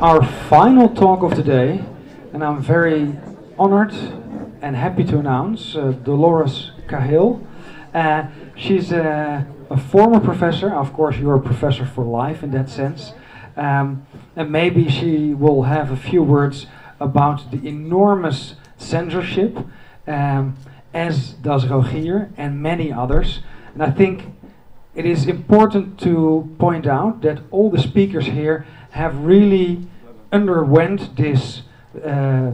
our final talk of the day, and I'm very honored and happy to announce uh, Dolores Cahill. Uh, she's a, a, former professor, of course, you're a professor for life in that sense, um, and maybe she will have a few words about the enormous censorship, um, as does Rogier and many others. And I think it is important to point out that all the speakers here have really underwent this uh,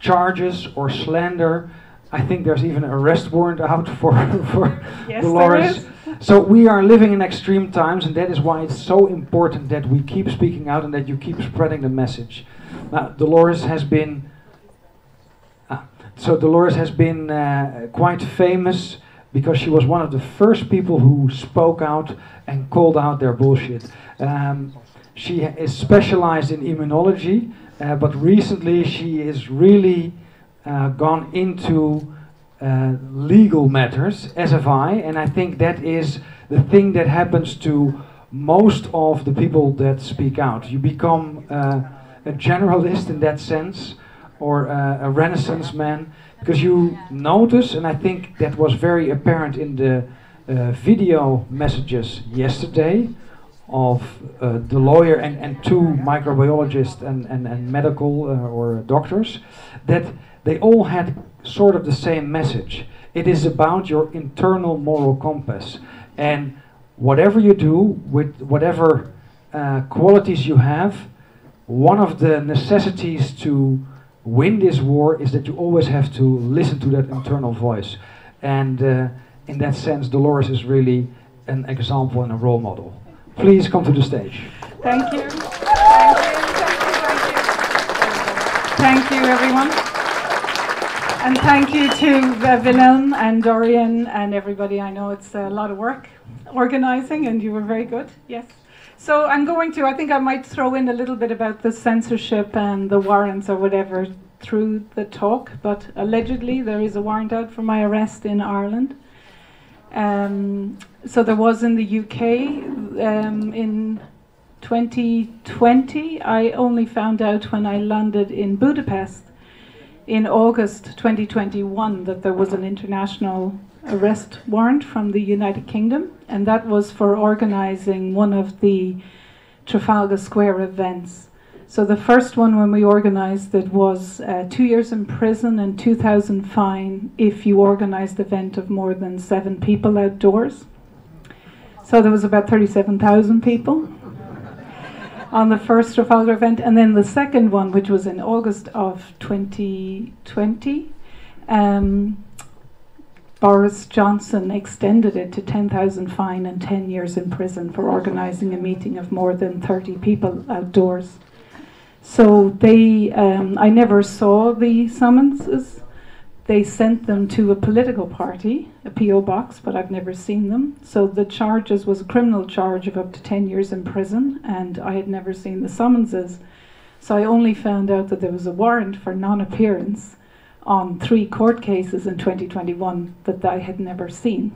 charges or slander. I think there's even an arrest warrant out for, for yes, Dolores. So we are living in extreme times, and that is why it's so important that we keep speaking out and that you keep spreading the message. Now, Dolores has been. Uh, so Dolores has been uh, quite famous because she was one of the first people who spoke out and called out their bullshit. Um, she is specialized in immunology, uh, but recently she is really uh, gone into uh, legal matters, SFI, and I think that is the thing that happens to most of the people that speak out. You become uh, a generalist in that sense, or uh, a renaissance man, because you notice, and I think that was very apparent in the uh, video messages yesterday of uh, the lawyer and, and two microbiologists and, and, and medical uh, or doctors, that they all had sort of the same message. It is about your internal moral compass. And whatever you do, with whatever uh, qualities you have, one of the necessities to win this war is that you always have to listen to that internal voice. And uh, in that sense, Dolores is really an example and a role model. Please come to the stage. Thank you. Thank you. Thank you. Thank you, everyone. And thank you to uh, Willem and Dorian and everybody. I know it's a lot of work organizing, and you were very good. Yes. So I'm going to, I think I might throw in a little bit about the censorship and the warrants or whatever through the talk, but allegedly there is a warrant out for my arrest in Ireland. Um, so there was in the UK um, in 2020. I only found out when I landed in Budapest in August 2021 that there was an international arrest warrant from the United Kingdom, and that was for organising one of the Trafalgar Square events. So the first one, when we organised it, was uh, two years in prison and 2,000 fine if you organised an event of more than seven people outdoors. So there was about 37,000 people on the first Trafalgar event, and then the second one, which was in August of 2020. Um, Boris Johnson extended it to 10,000 fine and 10 years in prison for organising a meeting of more than 30 people outdoors. So they, um, I never saw the summonses. They sent them to a political party, a PO box, but I've never seen them. So the charges was a criminal charge of up to 10 years in prison, and I had never seen the summonses. So I only found out that there was a warrant for non appearance on three court cases in 2021 that I had never seen.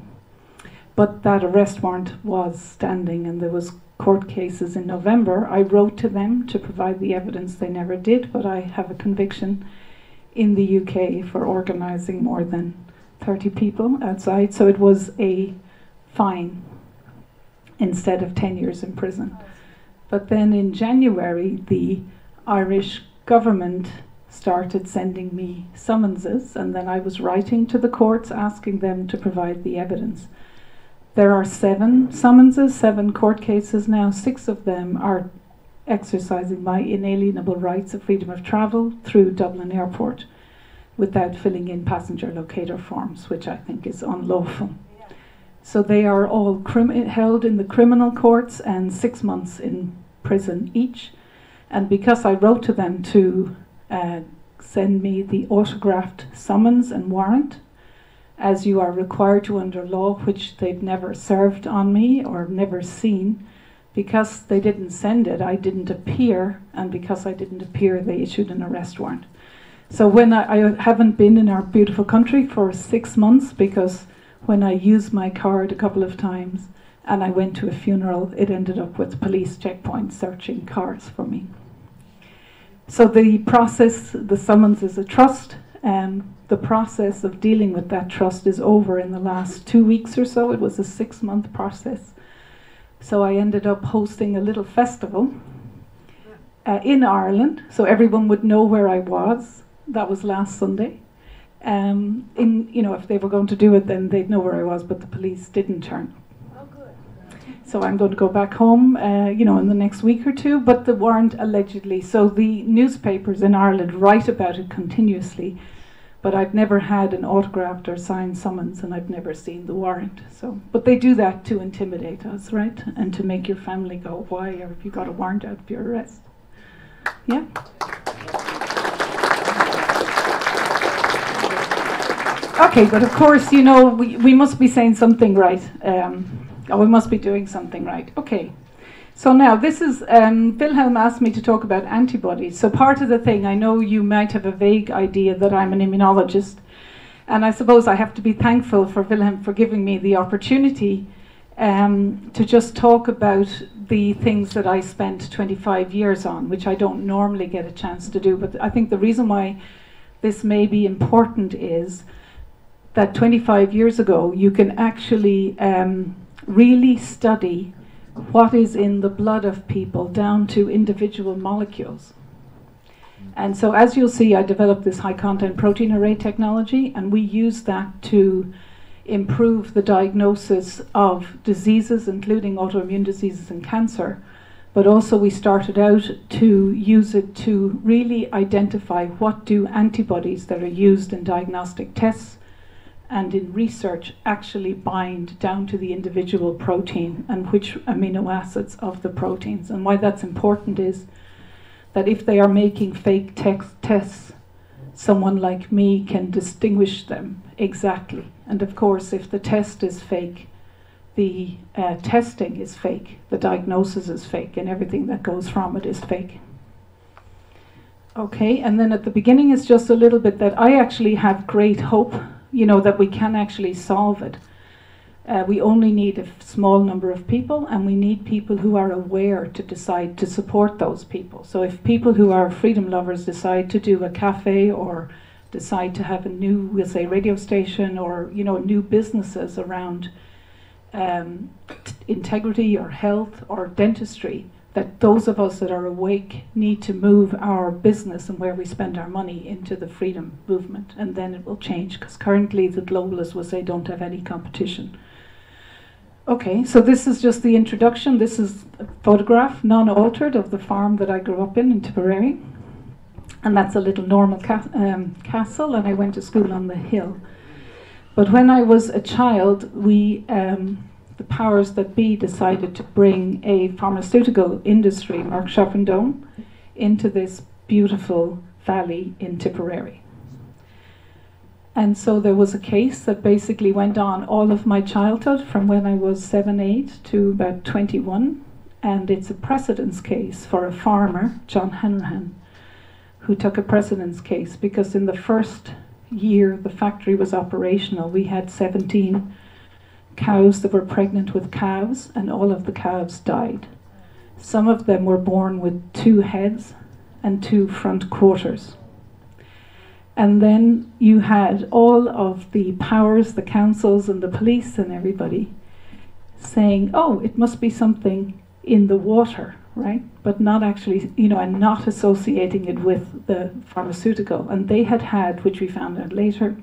But that arrest warrant was standing, and there was court cases in November. I wrote to them to provide the evidence. They never did, but I have a conviction in the UK for organising more than 30 people outside. So it was a fine instead of 10 years in prison. But then in January, the Irish government started sending me summonses, and then I was writing to the courts asking them to provide the evidence. There are seven summonses, seven court cases now. Six of them are exercising my inalienable rights of freedom of travel through Dublin Airport without filling in passenger locator forms, which I think is unlawful. So they are all held in the criminal courts and six months in prison each. And because I wrote to them to uh, send me the autographed summons and warrant, as you are required to under law, which they've never served on me or never seen. Because they didn't send it, I didn't appear, and because I didn't appear, they issued an arrest warrant. So when I, I haven't been in our beautiful country for six months, because when I used my card a couple of times and I went to a funeral, it ended up with police checkpoints searching cars for me. so the process, the summons is a trust. and the process of dealing with that trust is over in the last two weeks or so. It was a six month process. So I ended up hosting a little festival uh, in Ireland, so everyone would know where I was. That was last Sunday. Um, in you know, if they were going to do it, then they'd know where I was, but the police didn't turn. So I'm going to go back home, uh, you know, in the next week or two. But the warrant allegedly. So the newspapers in Ireland write about it continuously, but I've never had an autographed or signed summons, and I've never seen the warrant. So, but they do that to intimidate us, right, and to make your family go, "Why have you got a warrant out for your arrest?" Yeah. Okay, but of course, you know, we, we must be saying something right. Um, Oh, we must be doing something right. Okay. So now this is um, Wilhelm asked me to talk about antibodies. So part of the thing, I know you might have a vague idea that I'm an immunologist, and I suppose I have to be thankful for Wilhelm for giving me the opportunity um, to just talk about the things that I spent 25 years on, which I don't normally get a chance to do. But I think the reason why this may be important is that 25 years ago you can actually um, really study what is in the blood of people down to individual molecules. And so, as you'll see, I developed this high content protein array technology, and we use that to improve the diagnosis of diseases, including autoimmune diseases and cancer. But also, we started out to use it to really identify what do antibodies that are used in diagnostic tests and in research actually bind down to the individual protein and which amino acids of the proteins. And why that's important is that if they are making fake tests, someone like me can distinguish them exactly. And of course, if the test is fake, the uh, testing is fake, the diagnosis is fake, and everything that goes from it is fake. Okay, and then at the beginning is just a little bit that I actually have great hope you know, that we can actually solve it. Uh, we only need a small number of people, and we need people who are aware to decide to support those people. So, if people who are freedom lovers decide to do a cafe or decide to have a new, we'll say, radio station or you know, new businesses around um, integrity or health or dentistry, that those of us that are awake need to move our business and where we spend our money into the freedom movement, and then it will change because currently the globalists will say don't have any competition. Okay, so this is just the introduction. This is a photograph, non altered, of the farm that I grew up in in Tipperary. And that's a little normal ca- um, castle, and I went to school on the hill. But when I was a child, we um, the powers that be decided to bring a pharmaceutical industry, Merck Sharp and Dohme, into this beautiful valley in Tipperary. And so there was a case that basically went on all of my childhood from when I was 7, 8 to about 21. And it's a precedence case for a farmer, John Hanrahan, who took a precedence case because in the first year the factory was operational, we had 17 cows that were pregnant with calves, and all of the calves died. Some of them were born with two heads and two front quarters. And then you had all of the powers, the councils, and the police, and everybody saying, oh, it must be something in the water, right? But not actually, you know, and not associating it with the pharmaceutical. And they had had, which we found out later,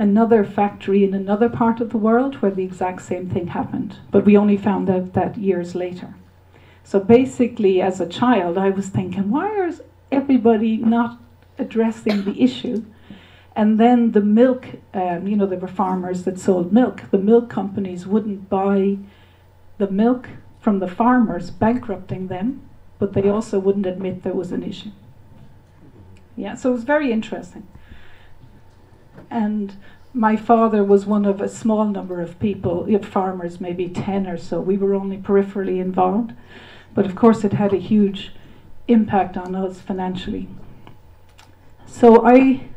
another factory in another part of the world where the exact same thing happened. But we only found out that years later. So basically, as a child, I was thinking, why is everybody not addressing the issue? And then the milk, um, you know, there were farmers that sold milk. The milk companies wouldn't buy the milk from the farmers, bankrupting them, but they also wouldn't admit there was an issue. Yeah, so it was very interesting. And my father was one of a small number of people, farmers, maybe 10 or so. We were only peripherally involved. But of course, it had a huge impact on us financially. So I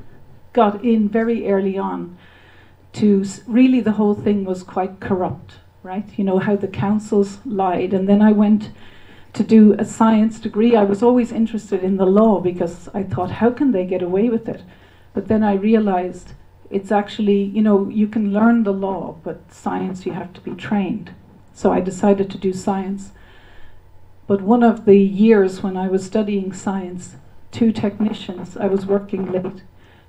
got in very early on to really the whole thing was quite corrupt, right? You know, how the councils lied. And then I went to do a science degree. I was always interested in the law because I thought, how can they get away with it? But then I realized it's actually, you know, you can learn the law, but science you have to be trained. So I decided to do science. But one of the years when I was studying science, two technicians, I was working late,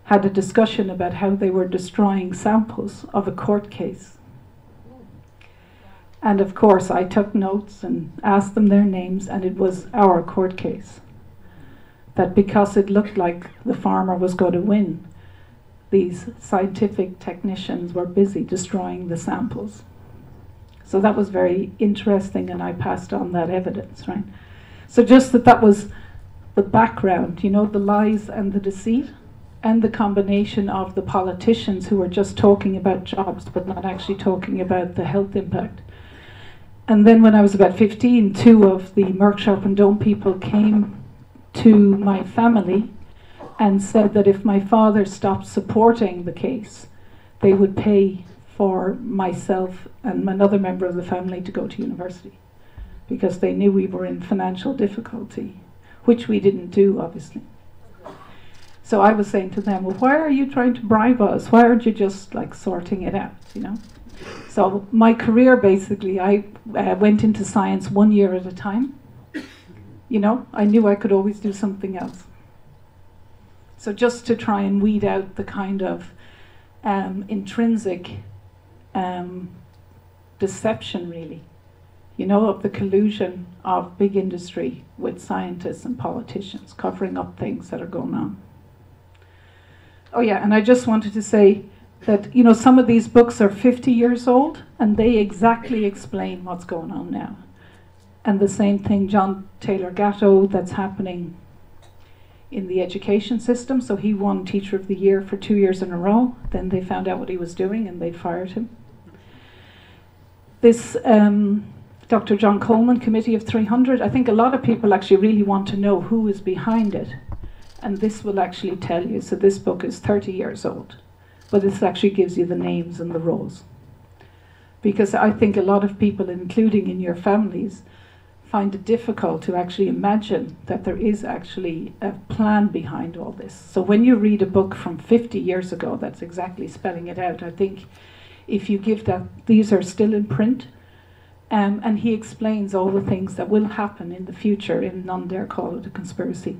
had a discussion about how they were destroying samples of a court case. And of course, I took notes and asked them their names, and it was our court case. That because it looked like the farmer was going to win, these scientific technicians were busy destroying the samples. So that was very interesting, and I passed on that evidence, right? So just that that was the background, you know, the lies and the deceit, and the combination of the politicians who were just talking about jobs but not actually talking about the health impact. And then when I was about 15, two of the Merck Sharp and Dohme people came to my family and said that if my father stopped supporting the case, they would pay for myself and another member of the family to go to university because they knew we were in financial difficulty, which we didn't do, obviously. So I was saying to them, well, why are you trying to bribe us? Why aren't you just like sorting it out, you know? So my career basically, I uh, went into science one year at a time. You know, I knew I could always do something else. So just to try and weed out the kind of um, intrinsic um, deception, really, you know, of the collusion of big industry with scientists and politicians covering up things that are going on. Oh yeah, and I just wanted to say that you know some of these books are 50 years old and they exactly explain what's going on now and the same thing john taylor gatto that's happening in the education system. So he won teacher of the year for two years in a row. Then they found out what he was doing and they fired him. This um, dr john coleman committee of 300 i think a lot of people actually really want to know who is behind it. And this will actually tell you so this book is 30 years old but this actually gives you the names and the roles. Because I think a lot of people, including in your families, find it difficult to actually imagine that there is actually a plan behind all this. So when you read a book from 50 years ago that's exactly spelling it out, I think if you give that, these are still in print, um, and he explains all the things that will happen in the future, in none dare call it a conspiracy.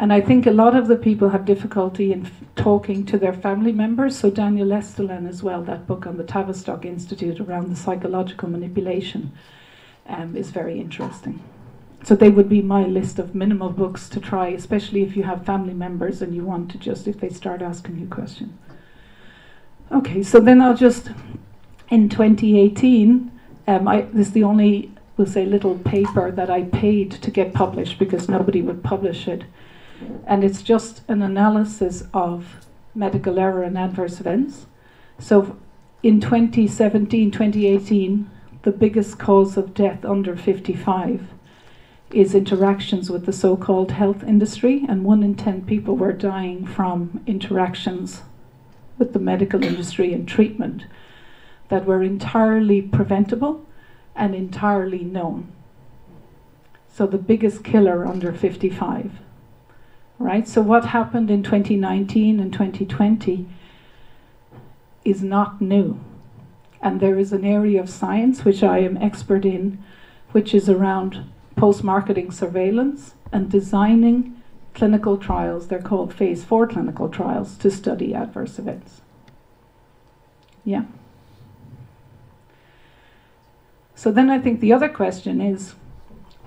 And I think a lot of the people have difficulty in talking to their family members. So Daniel Estulin as well, that book on the Tavistock Institute around the psychological manipulation um, is very interesting. So they would be my list of minimal books to try, especially if you have family members and you want to just, if they start asking you questions. Okay, so then I'll just, in 2018, um, I, this is the only, we'll say, little paper that I paid to get published because nobody would publish it and it's just an analysis of medical error and adverse events. So in 2017, 2018, the biggest cause of death under 55 is interactions with the so called health industry, and one in 10 people were dying from interactions with the medical industry and treatment that were entirely preventable and entirely known. So the biggest killer under 55 right? So what happened in 2019 and 2020 is not new. And there is an area of science which I am expert in, which is around post marketing surveillance and designing clinical trials. They're called phase four clinical trials to study adverse events. Yeah. So then I think the other question is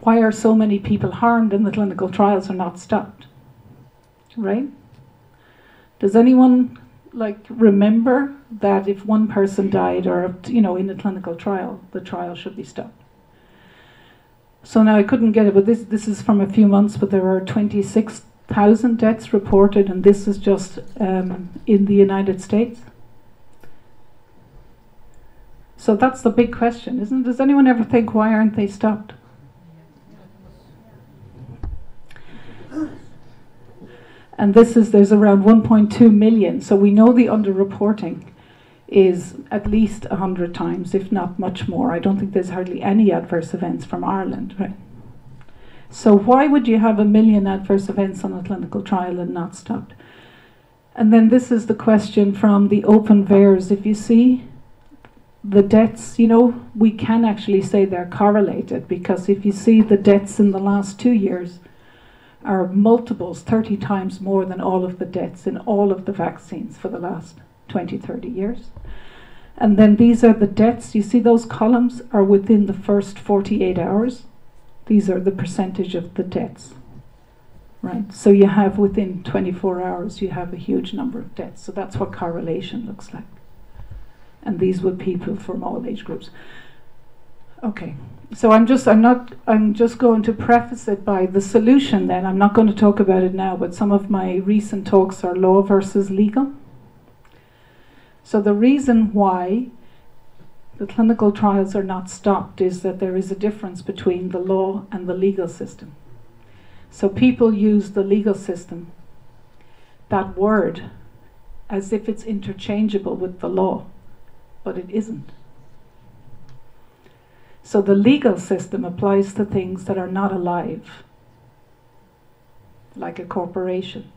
why are so many people harmed and the clinical trials are not stopped? right? Does anyone like remember that if one person died or you know in a clinical trial, the trial should be stopped? So now I couldn't get it, but this this is from a few months, but there are twenty six thousand deaths reported, and this is just um, in the United States. So that's the big question, isn't it? Does anyone ever think why aren't they stopped? And this is there's around 1.2 million. So we know the underreporting is at least 100 times, if not much more. I don't think there's hardly any adverse events from Ireland, right? So, why would you have a million adverse events on a clinical trial and not stopped? And then this is the question from the open VAERS. If you see the deaths, you know, we can actually say they're correlated because if you see the deaths in the last two years are multiples, 30 times more than all of the deaths in all of the vaccines for the last 20, 30 years. And then these are the deaths. You see those columns are within the first 48 hours. These are the percentage of the deaths. Right? So you have within 24 hours, you have a huge number of deaths. So that's what correlation looks like. And these were people from all age groups. Okay. So I'm just I'm not I'm just going to preface it by the solution then. I'm not going to talk about it now, but some of my recent talks are law versus legal. So the reason why the clinical trials are not stopped is that there is a difference between the law and the legal system. So people use the legal system, that word, as if it's interchangeable with the law, but it isn't. So the legal system applies to things that are not alive, like a corporation.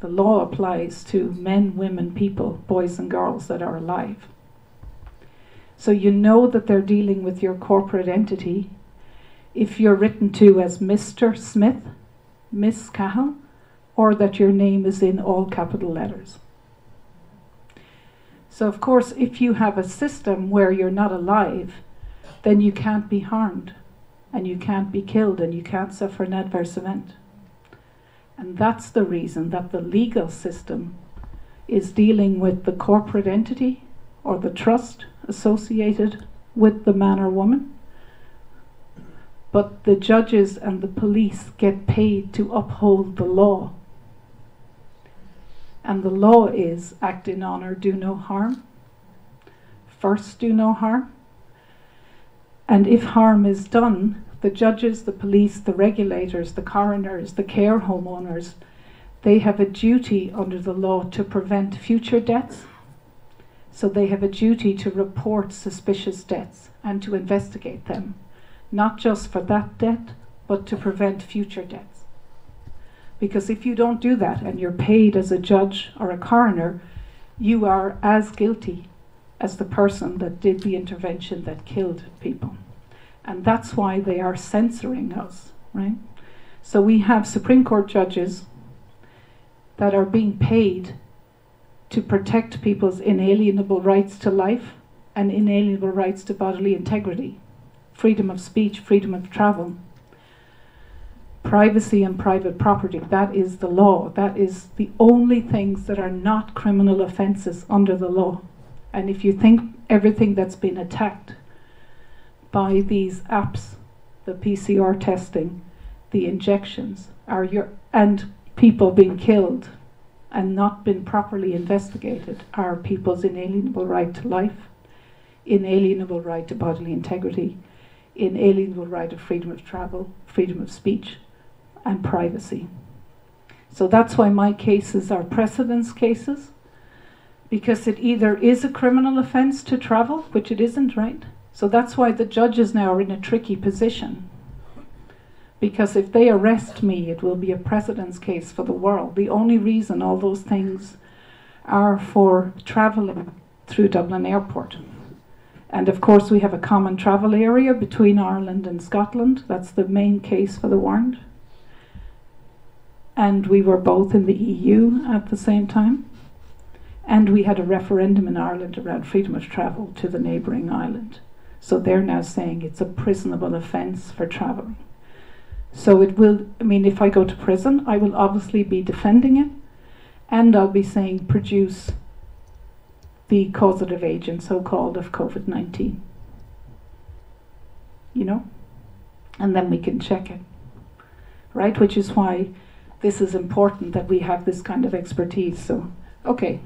The law applies to men, women, people, boys and girls that are alive. So you know that they're dealing with your corporate entity if you're written to as Mr. Smith, Miss Cahill, or that your name is in all capital letters. So, of course, if you have a system where you're not alive, then you can't be harmed, and you can't be killed, and you can't suffer an adverse event. And that's the reason that the legal system is dealing with the corporate entity or the trust associated with the man or woman. But the judges and the police get paid to uphold the law. And the law is act in honor, do no harm. First, do no harm. And if harm is done, the judges, the police, the regulators, the coroners, the care homeowners, they have a duty under the law to prevent future deaths. So they have a duty to report suspicious deaths and to investigate them, not just for that death, but to prevent future deaths. Because if you don't do that and you're paid as a judge or a coroner, you are as guilty as the person that did the intervention that killed people. And that's why they are censoring us, right? So we have Supreme Court judges that are being paid to protect people's inalienable rights to life and inalienable rights to bodily integrity, freedom of speech, freedom of travel, privacy and private property. That is the law. That is the only things that are not criminal offences under the law. And if you think everything that's been attacked by these apps, the PCR testing, the injections, are your and people being killed and not been properly investigated are people's inalienable right to life, inalienable right to bodily integrity, inalienable right of freedom of travel, freedom of speech, and privacy. So that's why my cases are precedence cases, because it either is a criminal offence to travel, which it isn't, right? So that's why the judges now are in a tricky position. Because if they arrest me, it will be a precedence case for the world. The only reason all those things are for travelling through Dublin Airport. And of course, we have a common travel area between Ireland and Scotland. That's the main case for the warrant. And we were both in the EU at the same time. And we had a referendum in Ireland around freedom of travel to the neighbouring island. So they're now saying it's a prisonable offence for travelling. So it will, I mean, if I go to prison, I will obviously be defending it, and I'll be saying produce the causative agent, so called, of COVID 19. You know? And then we can check it. Right? Which is why this is important that we have this kind of expertise. So, okay,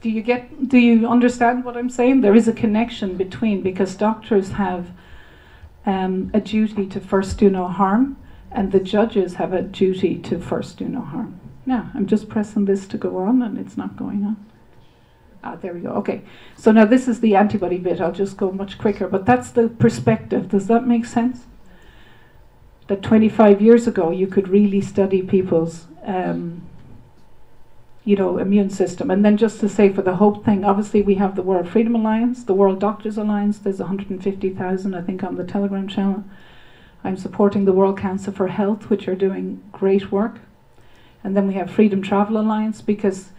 do you get do you understand what i'm saying? There is a connection between because doctors have um, a duty to first do no harm and the judges have a duty to first do no harm. Now i'm just pressing this to go on and it's not going on. Ah there we go okay. So now this is the antibody bit. I'll just go much quicker but that's the perspective. Does that make sense that 25 years ago you could really study people's um, you know immune system. And then just to say for the hope thing obviously we have the world freedom alliance the world doctors alliance. There's 150000 i think on the telegram channel. I'm supporting the world council for health which are doing great work. And then we have freedom travel alliance because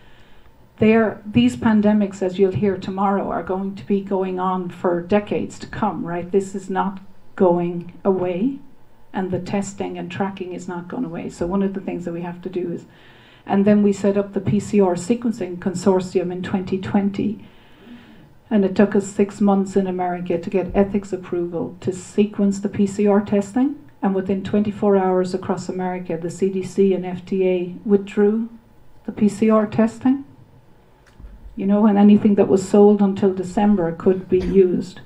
there these pandemics as you'll hear tomorrow are going to be going on for decades to come right? This is not going away and the testing and tracking is not gone away. So one of the things that we have to do is, and then we set up the PCR sequencing consortium in 2020. And it took us six months in America to get ethics approval to sequence the PCR testing. And within 24 hours across America, the CDC and FDA withdrew the PCR testing. You know, and anything that was sold until December could be used.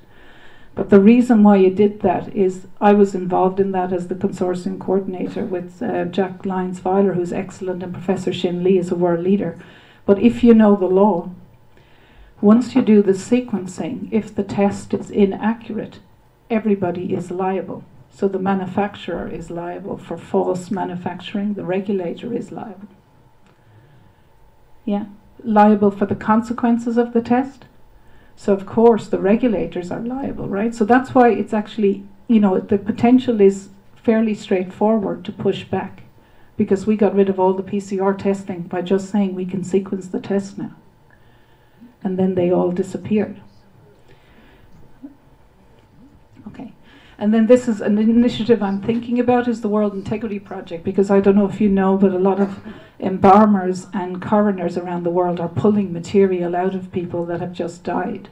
But the reason why you did that is I was involved in that as the consortium coordinator with uh, Jack Lyons Weiler, who's excellent, and Professor Shin Lee is a world leader. But if you know the law, once you do the sequencing, if the test is inaccurate, everybody is liable. So the manufacturer is liable for false manufacturing, the regulator is liable. Yeah, liable for the consequences of the test, so of course the regulators are liable, right? So that's why it's actually, you know, the potential is fairly straightforward to push back because we got rid of all the PCR testing by just saying we can sequence the test now. And then they all disappeared. Okay. And then this is an initiative I'm thinking about is the World Integrity Project because I don't know if you know, but a lot of embalmers and coroners around the world are pulling material out of people that have just died.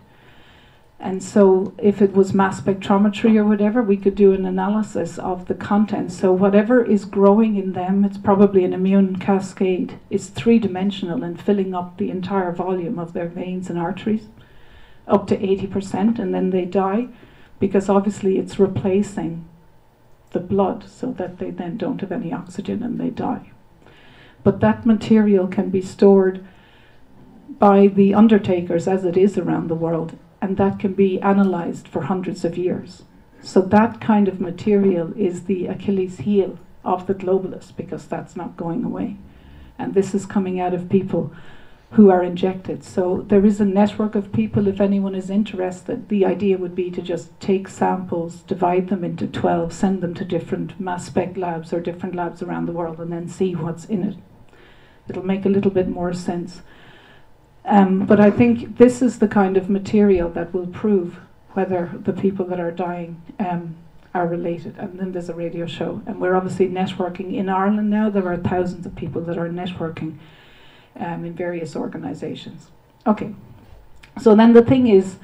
And so, if it was mass spectrometry or whatever, we could do an analysis of the content. So, whatever is growing in them, it's probably an immune cascade. It's three dimensional and filling up the entire volume of their veins and arteries up to 80%, and then they die because obviously it's replacing the blood so that they then don't have any oxygen and they die. But that material can be stored by the undertakers as it is around the world, and that can be analyzed for hundreds of years. So that kind of material is the Achilles heel of the globalists because that's not going away. And this is coming out of people who are injected. So there is a network of people, if anyone is interested. The idea would be to just take samples, divide them into 12, send them to different mass spec labs or different labs around the world, and then see what's in it. It'll make a little bit more sense. Um, but I think this is the kind of material that will prove whether the people that are dying um, are related. And then there's a radio show. And we're obviously networking in Ireland now. There are thousands of people that are networking um, in various organizations. Okay, so then the thing is,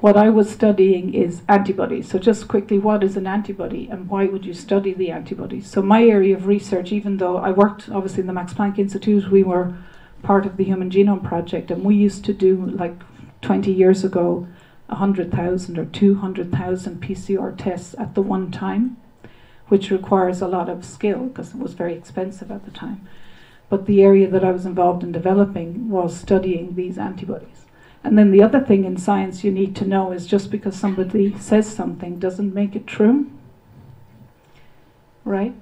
what I was studying is antibodies. So, just quickly, what is an antibody and why would you study the antibodies? So, my area of research, even though I worked obviously in the Max Planck Institute, we were part of the Human Genome Project, and we used to do like 20 years ago 100,000 or 200,000 PCR tests at the one time, which requires a lot of skill because it was very expensive at the time. But the area that I was involved in developing was studying these antibodies. And then the other thing in science you need to know is just because somebody says something doesn't make it true. Right?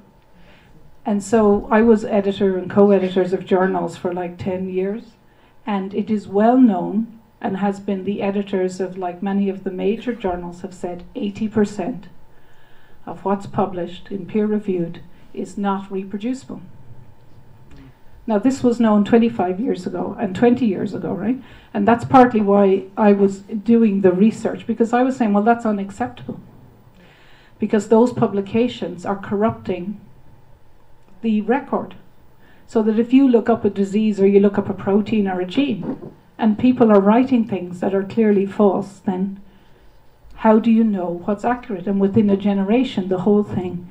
And so I was editor and co editors of journals for like 10 years. And it is well known and has been the editors of like many of the major journals have said 80% of what's published in peer reviewed is not reproducible. Now, this was known 25 years ago and 20 years ago, right? And that's partly why I was doing the research, because I was saying, well, that's unacceptable. Because those publications are corrupting the record. So that if you look up a disease or you look up a protein or a gene, and people are writing things that are clearly false, then how do you know what's accurate? And within a generation, the whole thing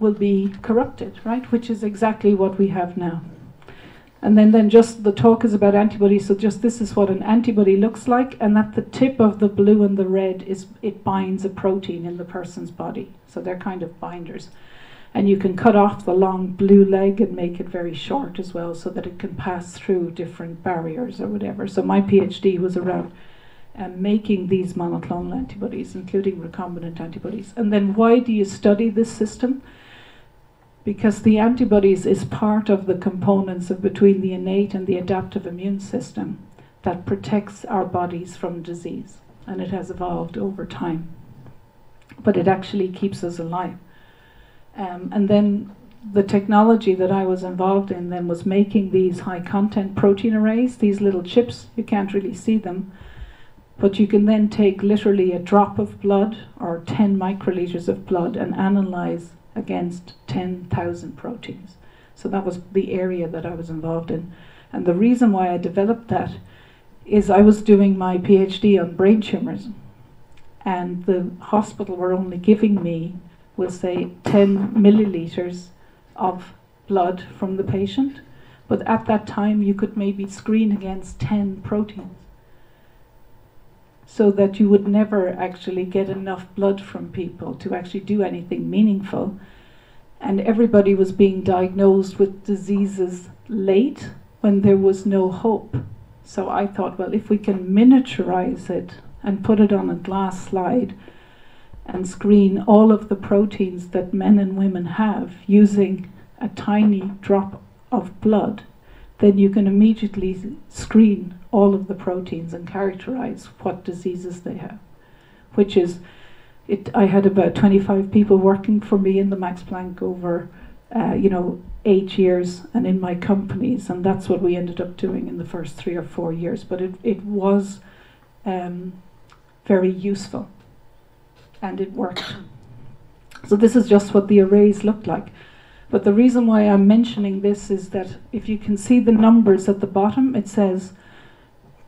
will be corrupted, right? Which is exactly what we have now. And then, then just the talk is about antibodies. So just this is what an antibody looks like, and at the tip of the blue and the red is it binds a protein in the person's body. So they're kind of binders. And you can cut off the long blue leg and make it very short as well, so that it can pass through different barriers or whatever. So my PhD was around um, making these monoclonal antibodies, including recombinant antibodies. And then why do you study this system? Because the antibodies is part of the components of between the innate and the adaptive immune system that protects our bodies from disease. And it has evolved over time. But it actually keeps us alive. Um, and then the technology that I was involved in then was making these high content protein arrays, these little chips, you can't really see them, but you can then take literally a drop of blood or 10 microliters of blood and analyze against 10,000 proteins. So that was the area that I was involved in. And the reason why I developed that is I was doing my PhD on brain tumors, and the hospital were only giving me, we'll say, 10 milliliters of blood from the patient. But at that time, you could maybe screen against 10 proteins. So that you would never actually get enough blood from people to actually do anything meaningful. And everybody was being diagnosed with diseases late when there was no hope. So I thought, well, if we can miniaturize it and put it on a glass slide, and screen all of the proteins that men and women have using a tiny drop of blood, then you can immediately screen all of the proteins and characterize what diseases they have. Which is, it, I had about 25 people working for me in the Max Planck over, uh, you know, eight years and in my companies, and that's what we ended up doing in the first three or four years. But it, it was um, very useful and it worked. So this is just what the arrays looked like. But the reason why I'm mentioning this is that if you can see the numbers at the bottom, it says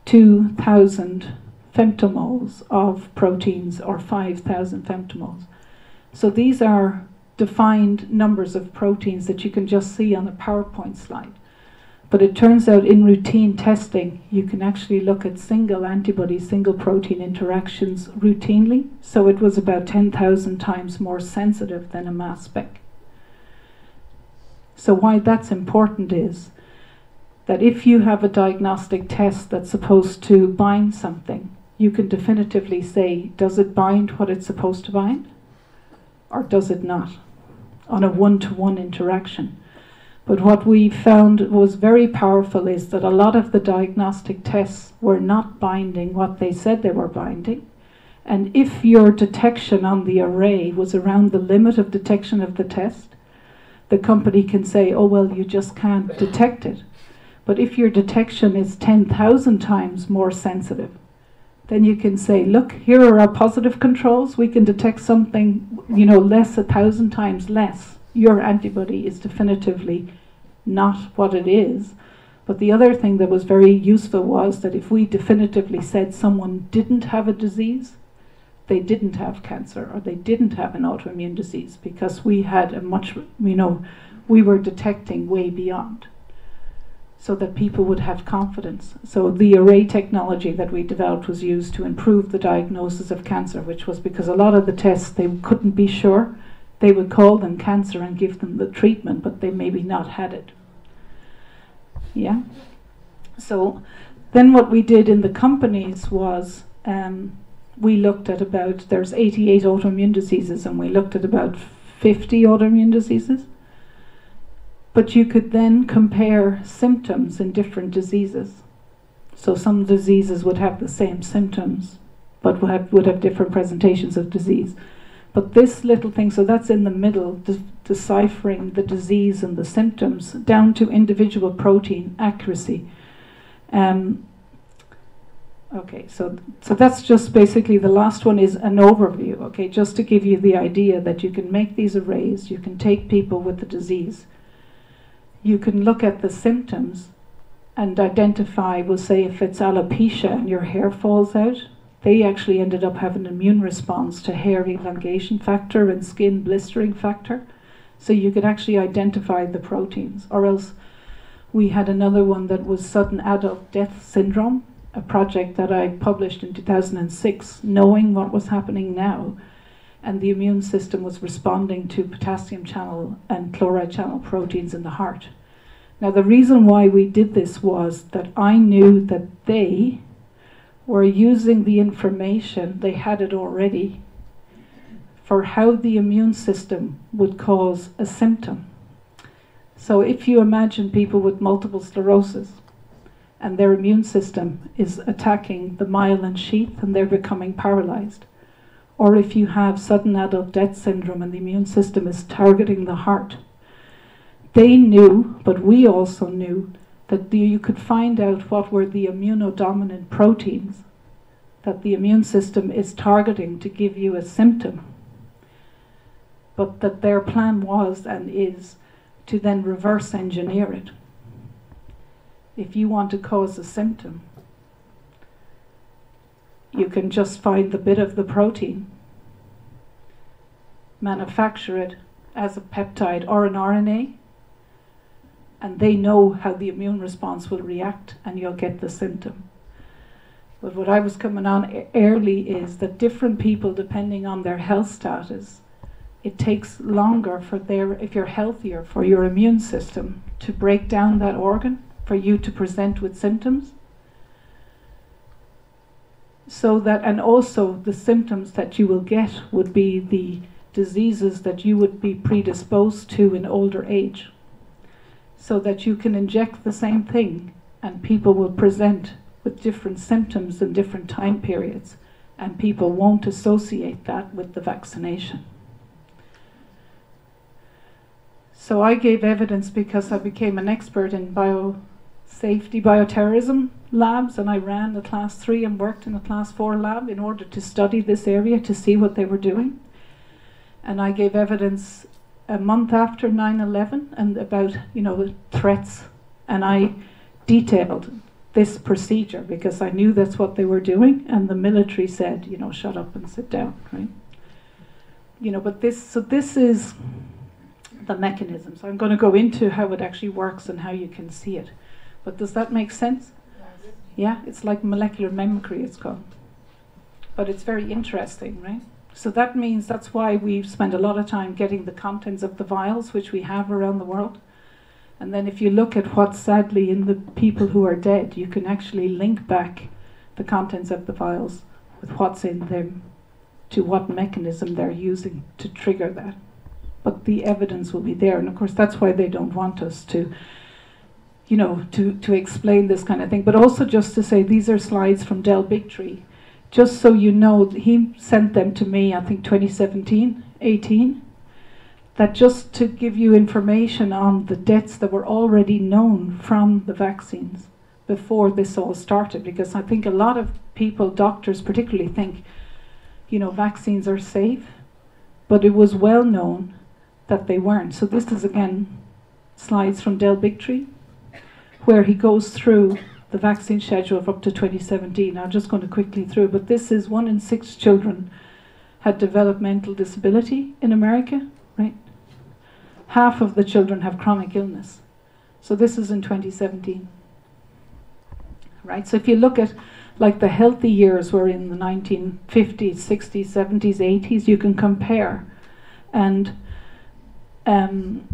2,000 femtomoles of proteins or 5,000 femtomoles. So these are defined numbers of proteins that you can just see on a PowerPoint slide. But it turns out in routine testing, you can actually look at single antibody, single protein interactions routinely. So it was about 10,000 times more sensitive than a mass spec. So, why that's important is that if you have a diagnostic test that's supposed to bind something, you can definitively say, does it bind what it's supposed to bind? Or does it not? On a one to one interaction. But what we found was very powerful is that a lot of the diagnostic tests were not binding what they said they were binding. And if your detection on the array was around the limit of detection of the test, the company can say, oh, well, you just can't detect it. But if your detection is 10,000 times more sensitive, then you can say, look, here are our positive controls. We can detect something, you know, less, a thousand times less your antibody is definitively not what it is. But the other thing that was very useful was that if we definitively said someone didn't have a disease, they didn't have cancer or they didn't have an autoimmune disease because we had a much, you know, we were detecting way beyond so that people would have confidence. So the array technology that we developed was used to improve the diagnosis of cancer, which was because a lot of the tests they couldn't be sure they would call them cancer and give them the treatment, but they maybe not had it. Yeah. So then what we did in the companies was um, we looked at about there's 88 autoimmune diseases and we looked at about 50 autoimmune diseases. But you could then compare symptoms in different diseases. So some diseases would have the same symptoms, but would have, would have different presentations of disease. But this little thing, so that's in the middle, de- deciphering the disease and the symptoms down to individual protein accuracy. Um, okay, so so that's just basically the last one is an overview. Okay, just to give you the idea that you can make these arrays, you can take people with the disease, you can look at the symptoms and identify. We'll say if it's alopecia and your hair falls out, they actually ended up having an immune response to hair elongation factor and skin blistering factor. So you could actually identify the proteins. Or else we had another one that was sudden adult death syndrome, a project that I published in 2006, knowing what was happening now. And the immune system was responding to potassium channel and chloride channel proteins in the heart. Now, the reason why we did this was that I knew that they were using the information, they had it already, for how the immune system would cause a symptom. So if you imagine people with multiple sclerosis and their immune system is attacking the myelin sheath and they're becoming paralyzed, or if you have sudden adult death syndrome and the immune system is targeting the heart, they knew, but we also knew, that you could find out what were the immunodominant proteins that the immune system is targeting to give you a symptom. But that their plan was and is to then reverse engineer it. If you want to cause a symptom, you can just find the bit of the protein, manufacture it as a peptide or an RNA, and they know how the immune response will react, and you'll get the symptom. But what I was coming on early is that different people, depending on their health status, it takes longer for their, if you're healthier, for your immune system to break down that organ, for you to present with symptoms. So that, and also the symptoms that you will get would be the diseases that you would be predisposed to in older age so that you can inject the same thing and people will present with different symptoms in different time periods and people won't associate that with the vaccination. So I gave evidence because I became an expert in bio safety bioterrorism labs and I ran the class 3 and worked in the class 4 lab in order to study this area to see what they were doing. And I gave evidence a month after 9-11 and about you know threats and I detailed this procedure because I knew that's what they were doing and the military said you know shut up and sit down right? You know but this so this is the mechanism. So I'm going to go into how it actually works and how you can see it but does that make sense yeah it's like molecular mimicry it's called but it's very interesting right so that means that's why we've spent a lot of time getting the contents of the vials, which we have around the world. And then if you look at what's sadly in the people who are dead, you can actually link back the contents of the vials with what's in them to what mechanism they're using to trigger that. But the evidence will be there. And of course, that's why they don't want us to, you know, to, to explain this kind of thing. But also just to say these are slides from Del Bigtree just so you know, he sent them to me, I think 2017, 18. That just to give you information on the deaths that were already known from the vaccines before this all started, because I think a lot of people, doctors particularly, think, you know, vaccines are safe, but it was well known that they weren't. So this is again slides from Del Bigtree, where he goes through the vaccine schedule of up to 2017. I'm just going to quickly through, but this is one in six children had developmental disability in America, right? Half of the children have chronic illness. So this is in 2017. Right? So if you look at like the healthy years were in the 1950s, 60s, 70s, 80s, you can compare. And um,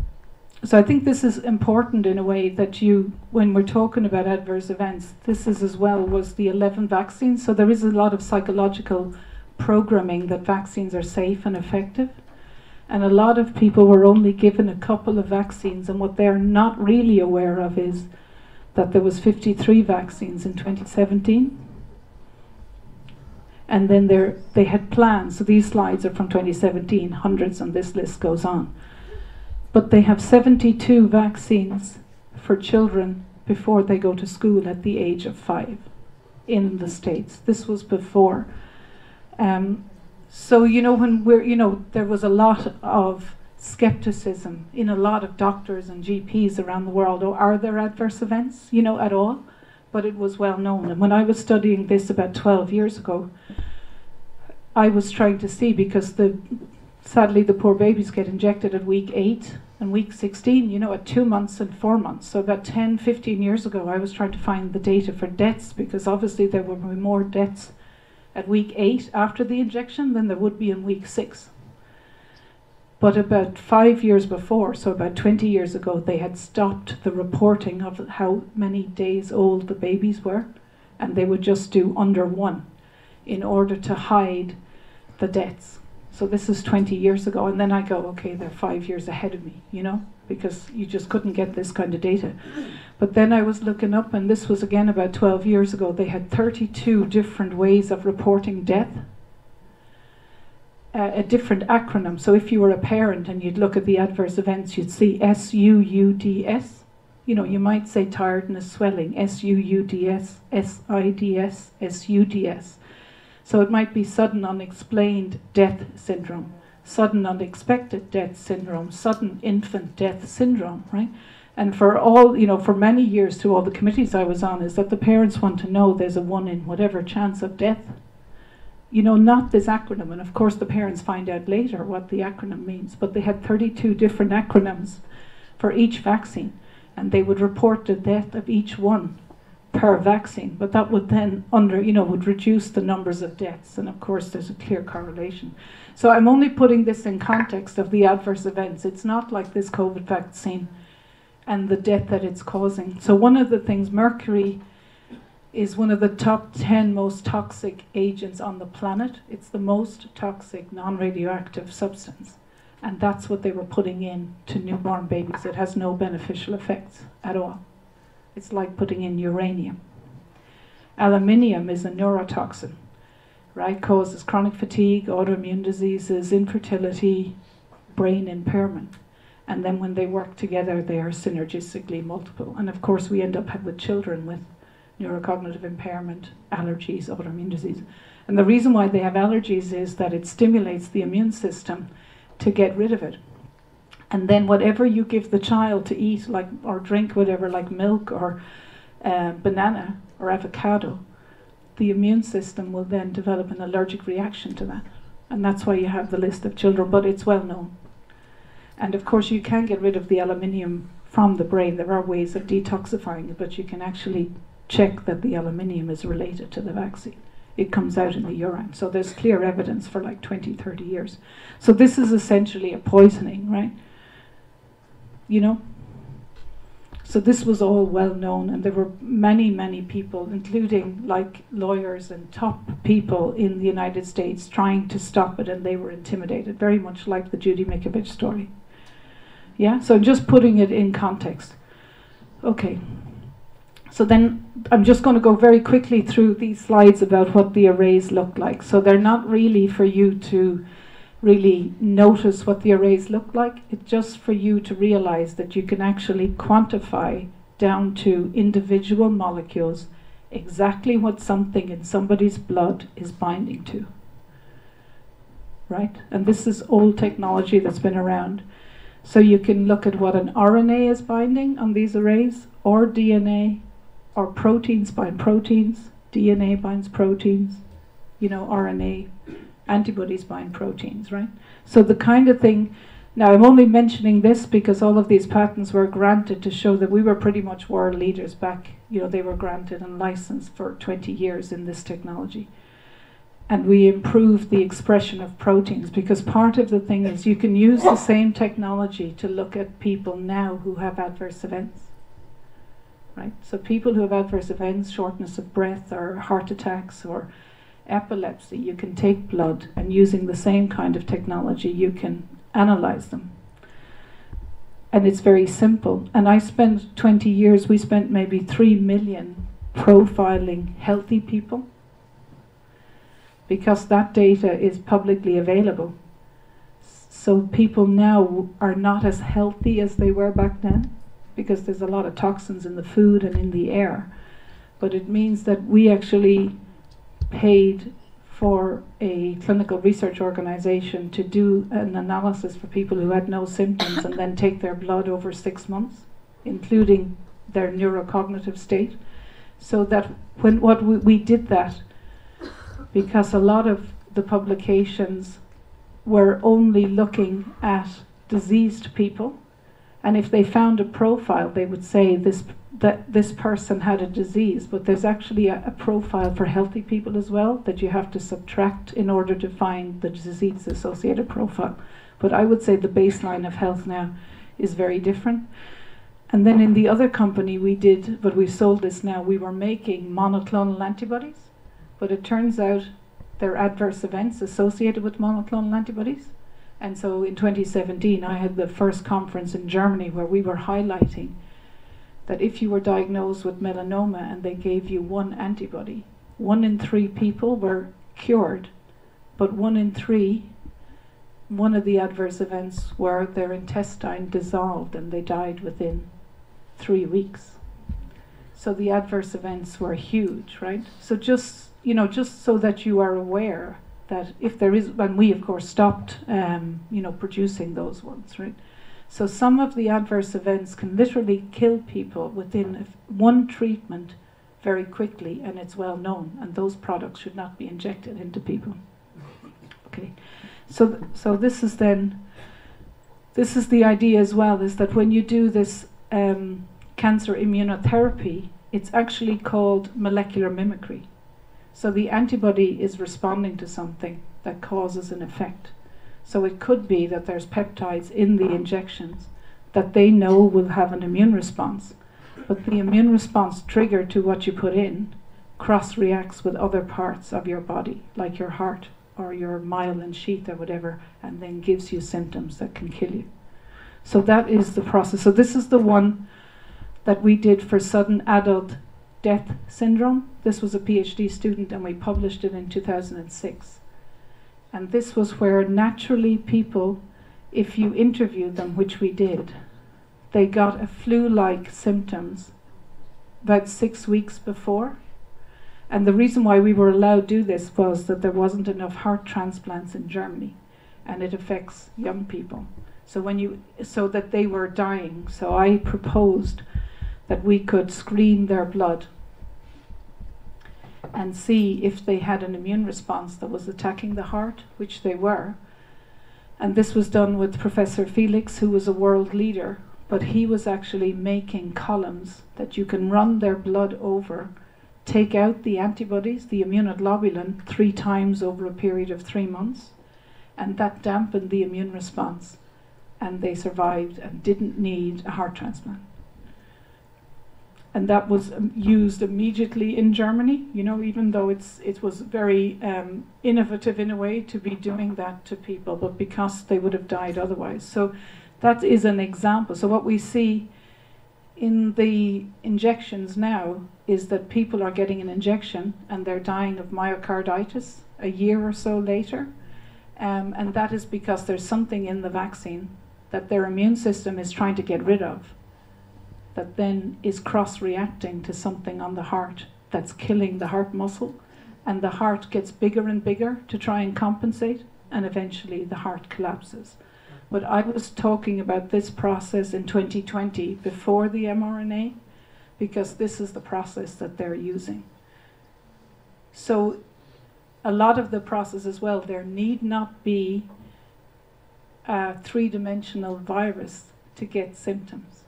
so I think this is important in a way that you, when we're talking about adverse events, this is as well was the 11 vaccines. So there is a lot of psychological programming that vaccines are safe and effective. And a lot of people were only given a couple of vaccines, and what they're not really aware of is that there was 53 vaccines in 2017. And then they had plans. So these slides are from 2017, hundreds, and this list goes on but they have 72 vaccines for children before they go to school at the age of five in the States. This was before. Um, so, you know, when we're, you know, there was a lot of skepticism in a lot of doctors and GPs around the world. Oh, are there adverse events, you know, at all? But it was well known. And when I was studying this about 12 years ago, I was trying to see because the sadly the poor babies get injected at week 8 and week 16, you know, at two months and four months. So about 10, 15 years ago, I was trying to find the data for deaths because obviously there would be more deaths at week eight after the injection than there would be in week six. But about five years before, so about 20 years ago, they had stopped the reporting of how many days old the babies were and they would just do under one in order to hide the deaths. So this is 20 years ago, and then I go, okay, they're five years ahead of me, you know, because you just couldn't get this kind of data. But then I was looking up, and this was again about 12 years ago. They had 32 different ways of reporting death, uh, a different acronym. So if you were a parent and you'd look at the adverse events, you'd see S U U D S. You know, you might say tiredness, swelling, S U U D S, S I D S, S U D S. So it might be sudden unexplained death syndrome, sudden unexpected death syndrome, sudden infant death syndrome, right? And for all, you know, for many years to all the committees I was on, is that the parents want to know there's a one in whatever chance of death. You know, not this acronym. And of course, the parents find out later what the acronym means. But they had 32 different acronyms for each vaccine, and they would report the death of each one per vaccine, but that would then under you know would reduce the numbers of deaths, and of course there's a clear correlation. So I'm only putting this in context of the adverse events. It's not like this COVID vaccine and the death that it's causing. So one of the things, mercury is one of the top 10 most toxic agents on the planet. It's the most toxic non-radioactive substance. And that's what they were putting in to newborn babies. It has no beneficial effects at all. It's like putting in uranium. Aluminium is a neurotoxin, right? Causes chronic fatigue, autoimmune diseases, infertility, brain impairment. And then when they work together, they are synergistically multiple. And of course, we end up with children with neurocognitive impairment, allergies, autoimmune disease. And the reason why they have allergies is that it stimulates the immune system to get rid of it. And then whatever you give the child to eat, like or drink, whatever, like milk or uh, banana or avocado, the immune system will then develop an allergic reaction to that. And that's why you have the list of children, but it's well known. And of course, you can get rid of the aluminium from the brain. There are ways of detoxifying it, but you can actually check that the aluminium is related to the vaccine. It comes out in the urine. So there's clear evidence for like 20, 30 years. So this is essentially a poisoning, right? You know. So this was all well known, and there were many, many people, including like lawyers and top people in the United States, trying to stop it, and they were intimidated, very much like the Judy Mikovits story. Yeah, so just putting it in context. Okay. So then I'm just going to go very quickly through these slides about what the arrays look like. So they're not really for you to really notice what the arrays look like. It's just for you to realize that you can actually quantify down to individual molecules exactly what something in somebody's blood is binding to. Right? And this is old technology that's been around. So you can look at what an RNA is binding on these arrays, or DNA, or proteins bind proteins, DNA binds proteins, you know, RNA antibodies bind proteins, right? So the kind of thing. Now I'm only mentioning this because all of these patents were granted to show that we were pretty much world leaders back. You know, they were granted and licensed for 20 years in this technology. And we improved the expression of proteins because part of the thing is you can use the same technology to look at people now who have adverse events. Right? So people who have adverse events, shortness of breath or heart attacks or epilepsy, you can take blood and using the same kind of technology, you can analyze them. And it's very simple. And I spent 20 years, we spent maybe 3 million profiling healthy people because that data is publicly available. So people now are not as healthy as they were back then because there's a lot of toxins in the food and in the air. But it means that we actually paid for a clinical research organization to do an analysis for people who had no symptoms and then take their blood over six months, including their neurocognitive state. So that when what we, we did that because a lot of the publications were only looking at diseased people and if they found a profile they would say this that this person had a disease, but there's actually a, a, profile for healthy people as well that you have to subtract in order to find the disease associated profile. But I would say the baseline of health now is very different. And then in the other company we did, but we sold this now, we were making monoclonal antibodies, but it turns out there are adverse events associated with monoclonal antibodies. And so in 2017, I had the first conference in Germany where we were highlighting that if you were diagnosed with melanoma and they gave you one antibody, one in three people were cured, but one in three, one of the adverse events were their intestine dissolved and they died within three weeks. So the adverse events were huge, right? So just you know, just so that you are aware that if there is, and we of course stopped, um, you know, producing those ones, right? So some of the adverse events can literally kill people within one treatment very quickly, and it's well known. And those products should not be injected into people. Okay, so th- so this is then. This is the idea as well: is that when you do this um, cancer immunotherapy, it's actually called molecular mimicry. So the antibody is responding to something that causes an effect. So it could be that there's peptides in the injections that they know will have an immune response, but the immune response trigger to what you put in cross reacts with other parts of your body, like your heart or your myelin sheath or whatever, and then gives you symptoms that can kill you. So that is the process. So this is the one that we did for sudden adult death syndrome. This was a PhD student, and we published it in 2006. And this was where naturally people, if you interviewed them, which we did, they got a flu like symptoms about six weeks before. And the reason why we were allowed to do this was that there wasn't enough heart transplants in Germany, and it affects young people. So when you so that they were dying, so I proposed that we could screen their blood and see if they had an immune response that was attacking the heart, which they were. And this was done with Professor Felix, who was a world leader, but he was actually making columns that you can run their blood over, take out the antibodies, the immunoglobulin, three times over a period of three months, and that dampened the immune response. And they survived and didn't need a heart transplant and that was um, used immediately in Germany. You know, even though it's it was very um, innovative in a way to be doing that to people, but because they would have died otherwise. So that is an example. So what we see in the injections now is that people are getting an injection and they're dying of myocarditis a year or so later. Um, and that is because there's something in the vaccine that their immune system is trying to get rid of that then is cross reacting to something on the heart that's killing the heart muscle. And the heart gets bigger and bigger to try and compensate, and eventually the heart collapses. But I was talking about this process in 2020 before the mRNA, because this is the process that they're using. So, a lot of the process as well, there need not be a three dimensional virus to get symptoms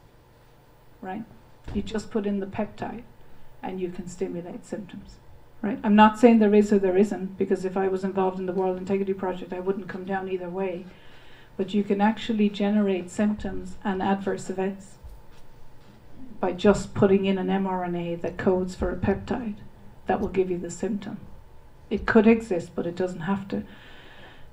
right? You just put in the peptide and you can stimulate symptoms, right? I'm not saying there is or there isn't, because if I was involved in the World Integrity Project, I wouldn't come down either way. But you can actually generate symptoms and adverse events by just putting in an mRNA that codes for a peptide that will give you the symptom. It could exist, but it doesn't have to.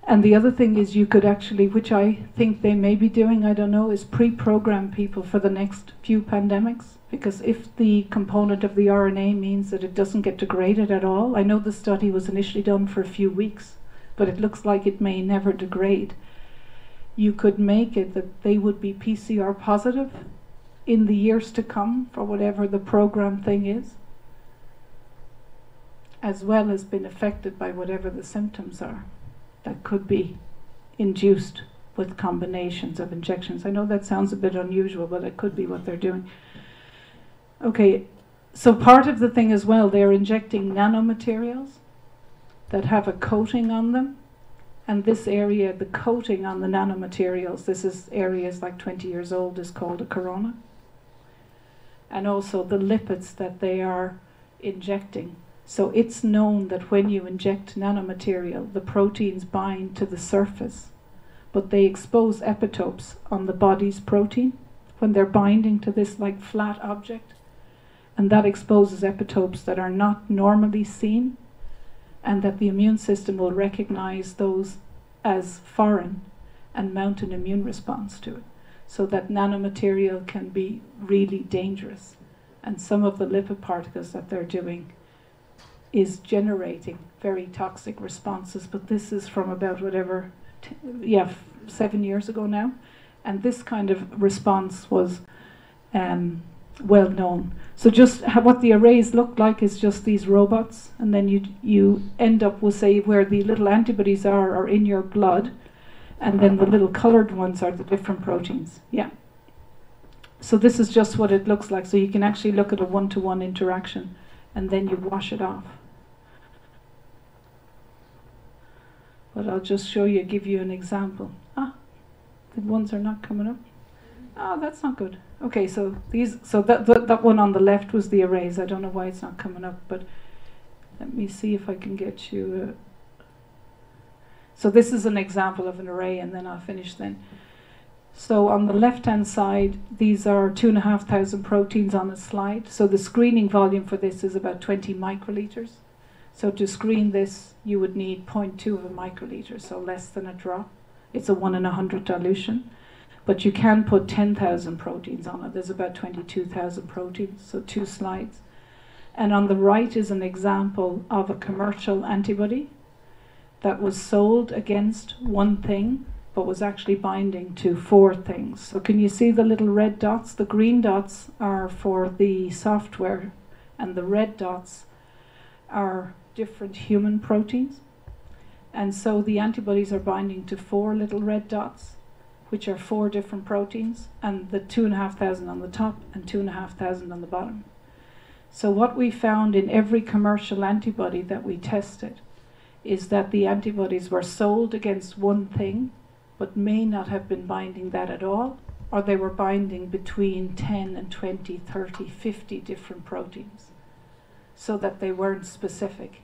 And the other thing is, you could actually, which I think they may be doing, I don't know, is pre program people for the next few pandemics. Because if the component of the RNA means that it doesn't get degraded at all, I know the study was initially done for a few weeks, but it looks like it may never degrade. You could make it that they would be PCR positive in the years to come for whatever the program thing is, as well as been affected by whatever the symptoms are that could be induced with combinations of injections. I know that sounds a bit unusual, but it could be what they're doing. Okay, so part of the thing as well, they're injecting nanomaterials that have a coating on them. And this area, the coating on the nanomaterials, this is areas like 20 years old, is called a corona. And also the lipids that they are injecting so it's known that when you inject nanomaterial, the proteins bind to the surface, but they expose epitopes on the body's protein, when they're binding to this like flat object. And that exposes epitopes that are not normally seen, and that the immune system will recognize those as foreign and mount an immune response to it. So that nanomaterial can be really dangerous. And some of the lipid particles that they're doing is generating very toxic responses. But this is from about whatever, yeah, seven years ago now. And this kind of response was um, well known. So just ha- what the arrays look like is just these robots, and then you you end up with say where the little antibodies are are in your blood, and then the little coloured ones are the different proteins. Yeah. So this is just what it looks like. So you can actually look at a one-to-one interaction, and then you wash it off. But I'll just show you, give you an example. Ah, the ones are not coming up. Oh, that's not good. Okay, so these, so that, that that one on the left was the arrays. I don't know why it's not coming up, but let me see if I can get you. A, so this is an example of an array, and then I'll finish then. So on the left-hand side, these are two and a half thousand proteins on a slide. So the screening volume for this is about 20 microliters. So to screen this, you would need 0.2 of a microliter, so less than a drop. It's a one in a hundred dilution but you can put 10,000 proteins on it. There's about 22,000 proteins, so two slides. And on the right is an example of a commercial antibody that was sold against one thing, but was actually binding to four things. So, can you see the little red dots? The green dots are for the software, and the red dots are different human proteins. And so the antibodies are binding to four little red dots which are four different proteins, and the two and a half thousand on the top and two and a half thousand on the bottom. So, what we found in every commercial antibody that we tested is that the antibodies were sold against one thing, but may not have been binding that at all, or they were binding between 10 and 20, 30, 50 different proteins, so that they weren't specific.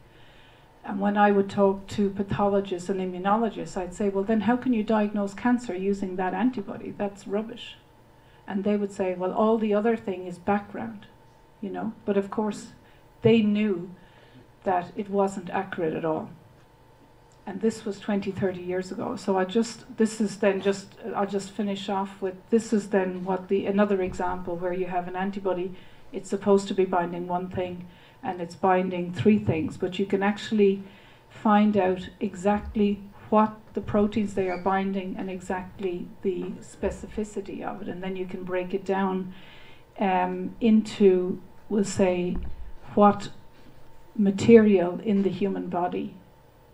And when I would talk to pathologists and immunologists, I'd say, well, then how can you diagnose cancer using that antibody? That's rubbish. And they would say, well, all the other thing is background, you know. But of course, they knew that it wasn't accurate at all. And this was 20, 30 years ago. So I just, this is then just, I'll just finish off with this is then what the, another example where you have an antibody, it's supposed to be binding one thing and it's binding three things, but you can actually find out exactly what the proteins they are binding and exactly the specificity of it, and then you can break it down um, into, we'll say, what material in the human body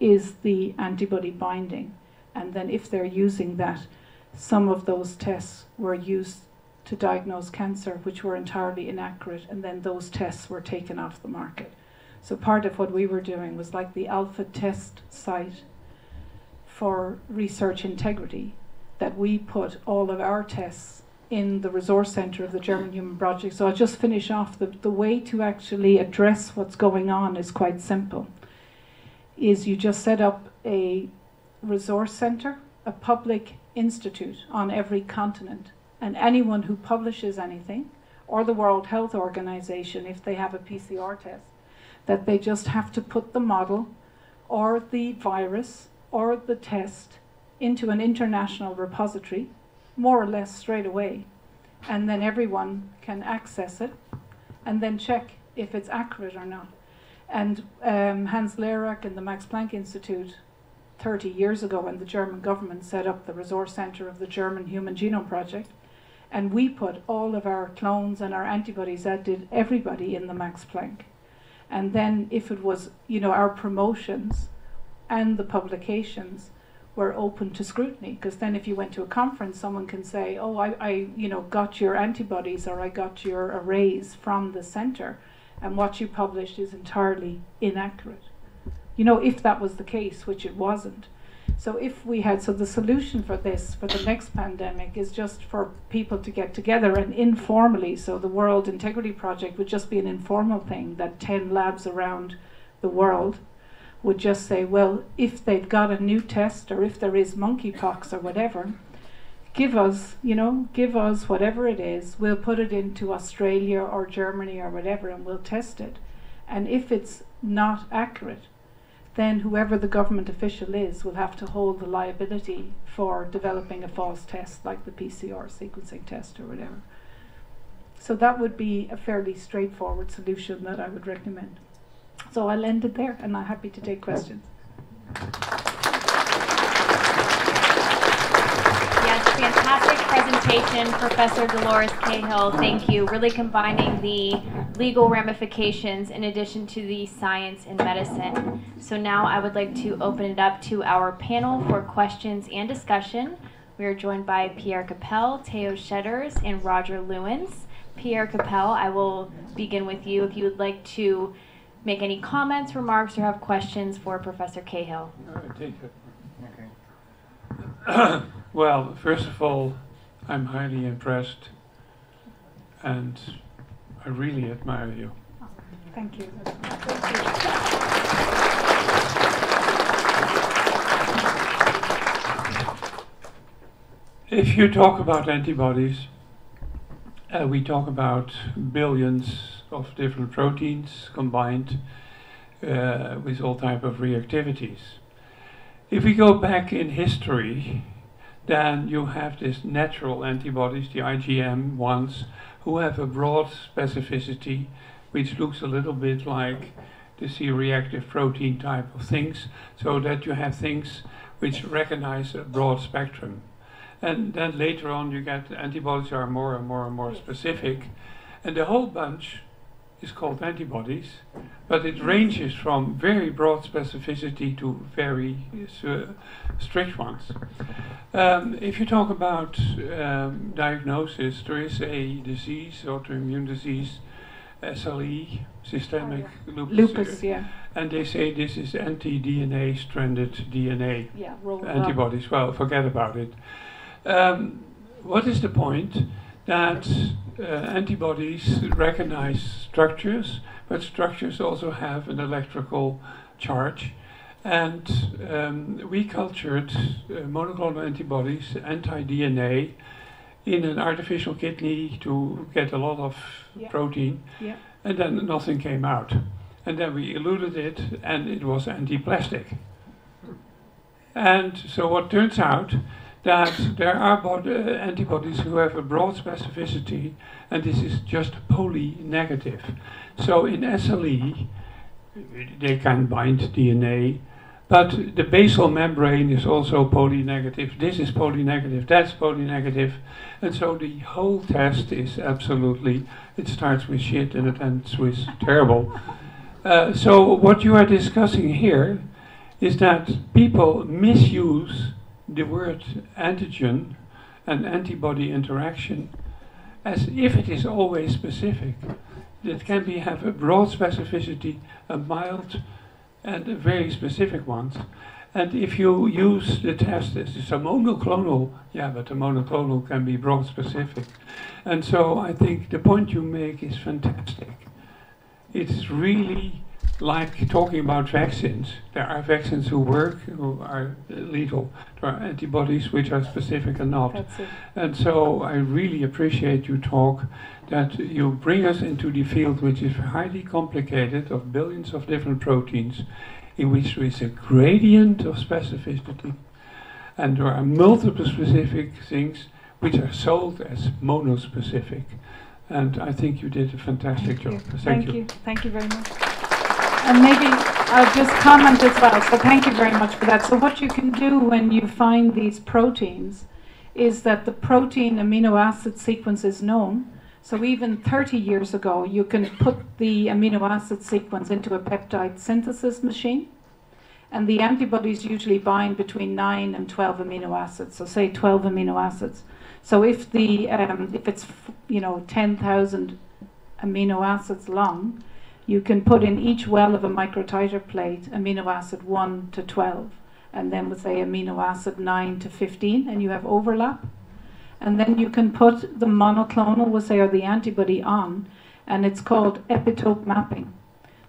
is the antibody binding, and then if they're using that, some of those tests were used to diagnose cancer, which were entirely inaccurate, and then those tests were taken off the market. So part of what we were doing was like the alpha test site for research integrity, that we put all of our tests in the resource center of the German Human Project. So I'll just finish off. The, the way to actually address what's going on is quite simple. Is you just set up a resource center, a public institute on every continent and anyone who publishes anything, or the World Health Organization if they have a PCR test, that they just have to put the model or the virus or the test into an international repository, more or less straight away, and then everyone can access it and then check if it's accurate or not. And um, Hans Lehrer and the Max Planck Institute 30 years ago when the German government set up the resource center of the German Human Genome Project, and we put all of our clones and our antibodies, that did everybody in the Max Planck. And then if it was, you know, our promotions and the publications were open to scrutiny, because then if you went to a conference, someone can say, oh, I, I, you know, got your antibodies or I got your arrays from the center, and what you published is entirely inaccurate. You know, if that was the case, which it wasn't, so if we had, so the solution for this, for the next pandemic, is just for people to get together and informally. So the World Integrity Project would just be an informal thing that ten labs around the world would just say, well, if they've got a new test or if there is monkeypox or whatever, give us, you know, give us whatever it is. We'll put it into Australia or Germany or whatever, and we'll test it. And if it's not accurate, then whoever the government official is will have to hold the liability for developing a false test like the PCR sequencing test or whatever. So that would be a fairly straightforward solution that I would recommend. So I'll end it there and I'm happy to take questions. Yes, fantastic presentation, Professor Dolores Cahill. Thank you. Really combining the legal ramifications in addition to the science and medicine. So now I would like to open it up to our panel for questions and discussion. We are joined by Pierre Capel, Theo Shedders, and Roger Lewins. Pierre Capel, I will begin with you if you would like to make any comments, remarks, or have questions for Professor Cahill. Well, first of all, I'm highly impressed and I really admire you. Thank you. If you talk about antibodies, uh, we talk about billions of different proteins combined uh, with all type of reactivities. If we go back in history, then you have these natural antibodies, the IgM ones, who have a broad specificity, which looks a little bit like the C-reactive protein type of things, so that you have things which recognize a broad spectrum. And then later on you get antibodies are more and more and more specific. And the whole bunch is called antibodies, but it ranges from very broad specificity to very uh, strict ones. Um, if you talk about um, diagnosis, there is a disease, autoimmune disease, SLE, systemic oh, yeah. lupus. Lupus, yeah. And they say this is anti-DNA stranded DNA yeah, antibodies. Well, forget about it. Um, what is the point that uh, antibodies recognize structures, but structures also have an electrical charge. And um, we cultured uh, monoclonal antibodies, anti-DNA, in an artificial kidney to get a lot of yeah. protein, yeah. and then nothing came out. And then we eluted it, and it was anti-plastic. And so what turns out that there are uh, antibodies who have a broad specificity, and this is just poly-negative. So in SLE, they can bind DNA, but the basal membrane is also poly-negative. This is poly-negative, that's poly-negative, and so the whole test is absolutely, it starts with shit and it ends with terrible. Uh, so what you are discussing here is that people misuse the word antigen and antibody interaction as if it is always specific. It can be have a broad specificity, a mild and a very specific ones. And if you use the test it's a monoclonal, yeah, but a monoclonal can be broad specific. And so I think the point you make is fantastic. It's really like talking about vaccines, there are vaccines who work, who are lethal. There are antibodies which are specific and not. And so I really appreciate you talk that you bring us into the field which is highly complicated of billions of different proteins in which there is a gradient of specificity and there are multiple specific things which are sold as monospecific. And I think you did a fantastic Thank job. You. Thank, Thank you. you. Thank you very much. And maybe I'll just comment as well. So thank you very much for that. So what you can do when you find these proteins is that the protein amino acid sequence is known. So even 30 years ago, you can put the amino acid sequence into a peptide synthesis machine. And the antibodies usually bind between 9 and 12 amino acids. So say 12 amino acids. So if the um, if it's you know 10,000 amino acids long, you can put in each well of a microtiter plate amino acid 1 to 12, and then we'll say amino acid 9 to 15, and you have overlap. And then you can put the monoclonal, we'll say, or the antibody on, and it's called epitope mapping.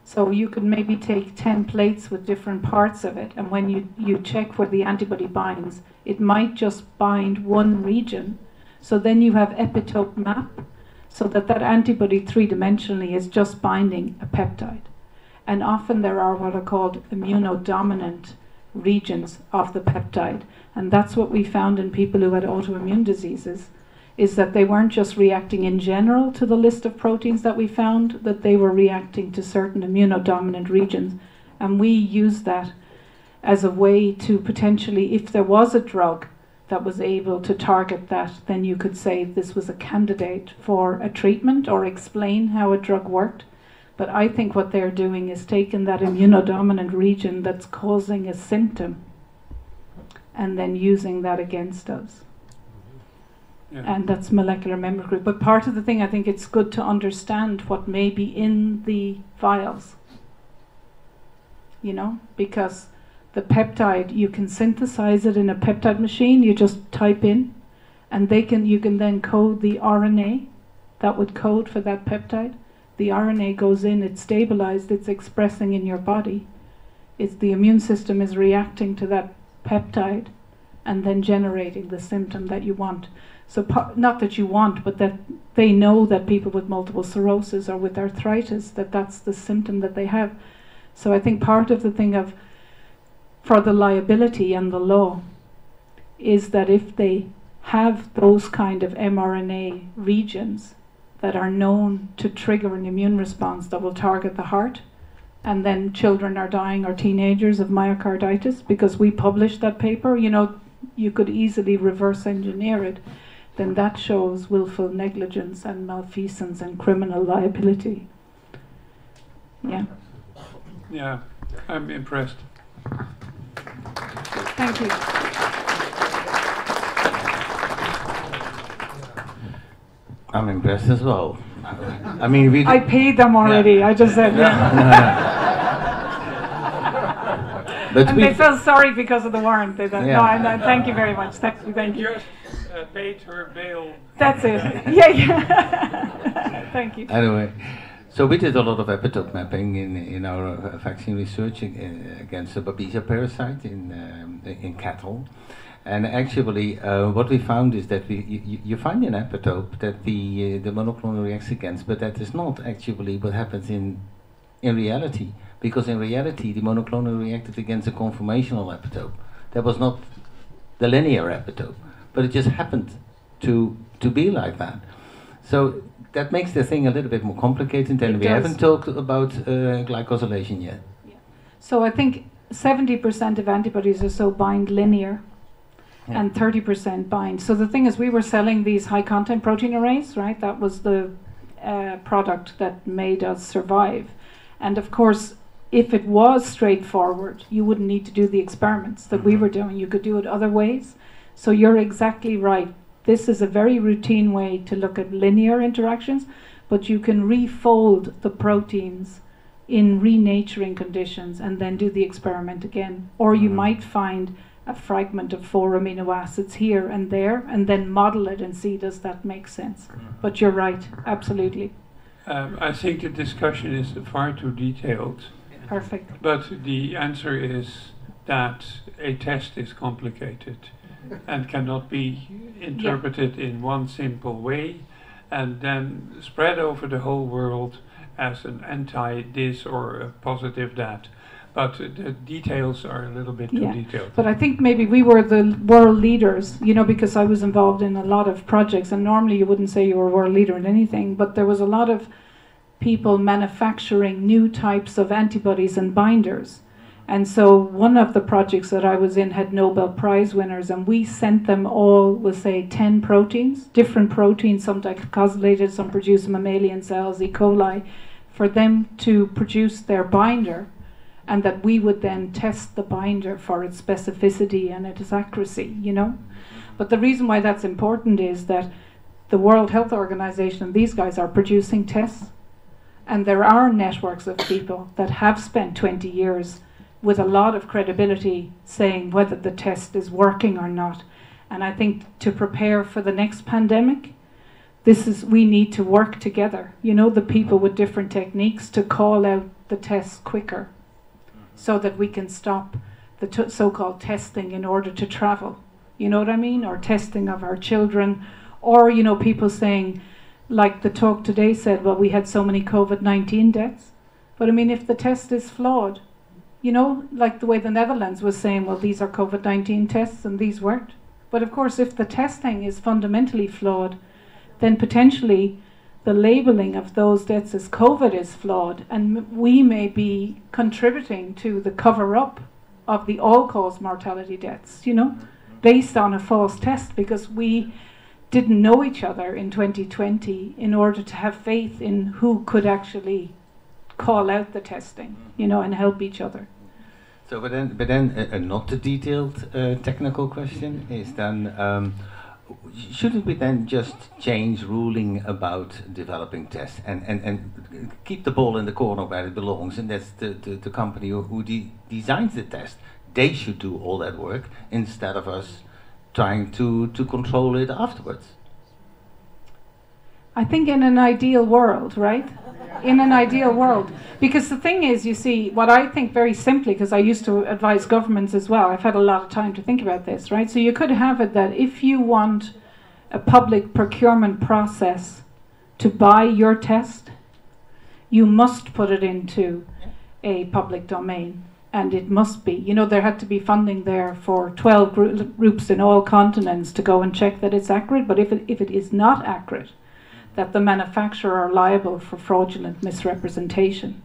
So you could maybe take 10 plates with different parts of it, and when you, you check where the antibody binds, it might just bind one region. So then you have epitope map, so that that antibody three-dimensionally is just binding a peptide. And often there are what are called immunodominant regions of the peptide. And that's what we found in people who had autoimmune diseases is that they weren't just reacting in general to the list of proteins that we found, that they were reacting to certain immunodominant regions. And we used that as a way to potentially, if there was a drug that was able to target that, then you could say this was a candidate for a treatment or explain how a drug worked. But I think what they're doing is taking that immunodominant region that's causing a symptom and then using that against us. Yeah. and that's molecular memory group. But part of the thing, I think it's good to understand what may be in the vials. You know, because the peptide you can synthesize it in a peptide machine. You just type in, and they can you can then code the RNA that would code for that peptide. The RNA goes in, it's stabilized, it's expressing in your body. It's the immune system is reacting to that peptide and then generating the symptom that you want. So, not that you want, but that they know that people with multiple sclerosis or with arthritis, that that's the symptom that they have. So, I think part of the thing of for the liability and the law is that if they have those kind of mRNA regions that are known to trigger an immune response that will target the heart, and then children are dying or teenagers of myocarditis because we published that paper, you know, you could easily reverse engineer it, then that shows willful negligence and malfeasance and criminal liability. Yeah. Yeah, I'm impressed. Thank you. I'm impressed as well. I mean, we. I paid them already. I just said yeah. but And we. they felt sorry because of the warrant. They thought, Yeah. No, I, no, thank you very much. Thank you. Thank you. Just uh, paid her bail. That's it. Yeah, yeah. thank you. Anyway, so we did a lot of epitope mapping in in our uh, vaccine research ag- against the Babesia parasite in um, in cattle, and actually uh, what we found is that we you, you find an epitope that the uh, the monoclonal reacts against, but that is not actually what happens in in reality, because in reality the monoclonal reacted against a conformational epitope. That was not the linear epitope, but it just happened to to be like that. So that makes the thing a little bit more complicated, and It we does. haven't talked about uh, glycosylation yet. So I think 70% of antibodies or so bind linear Yeah. and 30% bind. So the thing is, we were selling these high content protein arrays, right? That was the uh, product that made us survive. And of course, if it was straightforward, you wouldn't need to do the experiments that we Mhm. were doing. You could do it other ways. So you're exactly right. This is a very routine way to look at linear interactions, but you can refold the proteins in renaturing conditions and then do the experiment again. Or you Mhm. might find a fragment of four amino acids here and there and then model it and see does that make sense. But you're right, absolutely. Um, I think the discussion is far too detailed, Perfect. but the answer is that a test is complicated and cannot be interpreted in one simple way and then spread over the whole world as an anti this or a positive that. But the details are a little bit too Yeah. detailed. But I think maybe we were the world leaders, you know, because I was involved in a lot of projects, and normally you wouldn't say you were a world leader in anything, but there was a lot of people manufacturing new types of antibodies and binders. And so one of the projects that I was in had Nobel Prize winners, and we sent them all with, say, 10 proteins, different proteins, some glycosylated, some produce mammalian cells, E. coli, for them to produce their binder and that we would then test the binder for its specificity and its accuracy, you know. But the reason why that's important is that the World Health Organization and these guys are producing tests, and there are networks of people that have spent 20 years with a lot of credibility saying whether the test is working or not. And I think to prepare for the next pandemic, this is we need to work together. You know, the people with different techniques to call out the tests quicker so that we can stop the t- so called testing in order to travel. You know what I mean? Or testing of our children. Or, you know, people saying, like the talk today said, well, we had so many COVID 19 deaths. But I mean, if the test is flawed, you know, like the way the Netherlands was saying, well, these are COVID 19 tests and these weren't. But of course, if the testing is fundamentally flawed, then potentially the labeling of those deaths as COVID is flawed, and we may be contributing to the cover up of the all cause mortality deaths, you know, based on a false test because we didn't know each other in 2020 in order to have faith in who could actually call out the testing, you know, and help each other. So, but then, but then a, a not too detailed uh, technical question is then, um, shouldn't we then just change ruling about developing tests and, and, and keep the ball in the corner where it belongs, and that's the, the, the company who, who de designs the test. They should do all that work instead of us trying to, to control it afterwards. I think in an ideal world, right? In an ideal world. Because the thing is, you see, what I think very simply, because I used to advise governments as well, I've had a lot of time to think about this, right? So you could have it that if you want a public procurement process to buy your test, you must put it into a public domain. And it must be, you know, there had to be funding there for 12 groups in all continents to go and check that it's accurate. But if it, if it is not accurate, that the manufacturer are liable for fraudulent misrepresentation.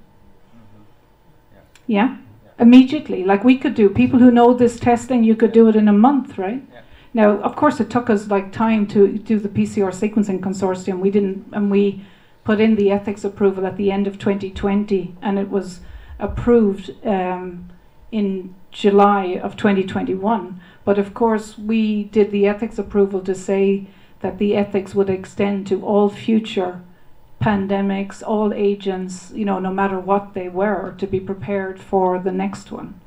Mm-hmm. Yeah. yeah? Immediately. Like we could do, people who know this testing, you could do it in a month, right? Yeah. Now, of course, it took us like time to do the PCR sequencing consortium. We didn't, and we put in the ethics approval at the end of 2020, and it was approved um, in July of 2021. But of course, we did the ethics approval to say that the ethics would extend to all future pandemics, all agents, you know, no matter what they were, to be prepared for the next one.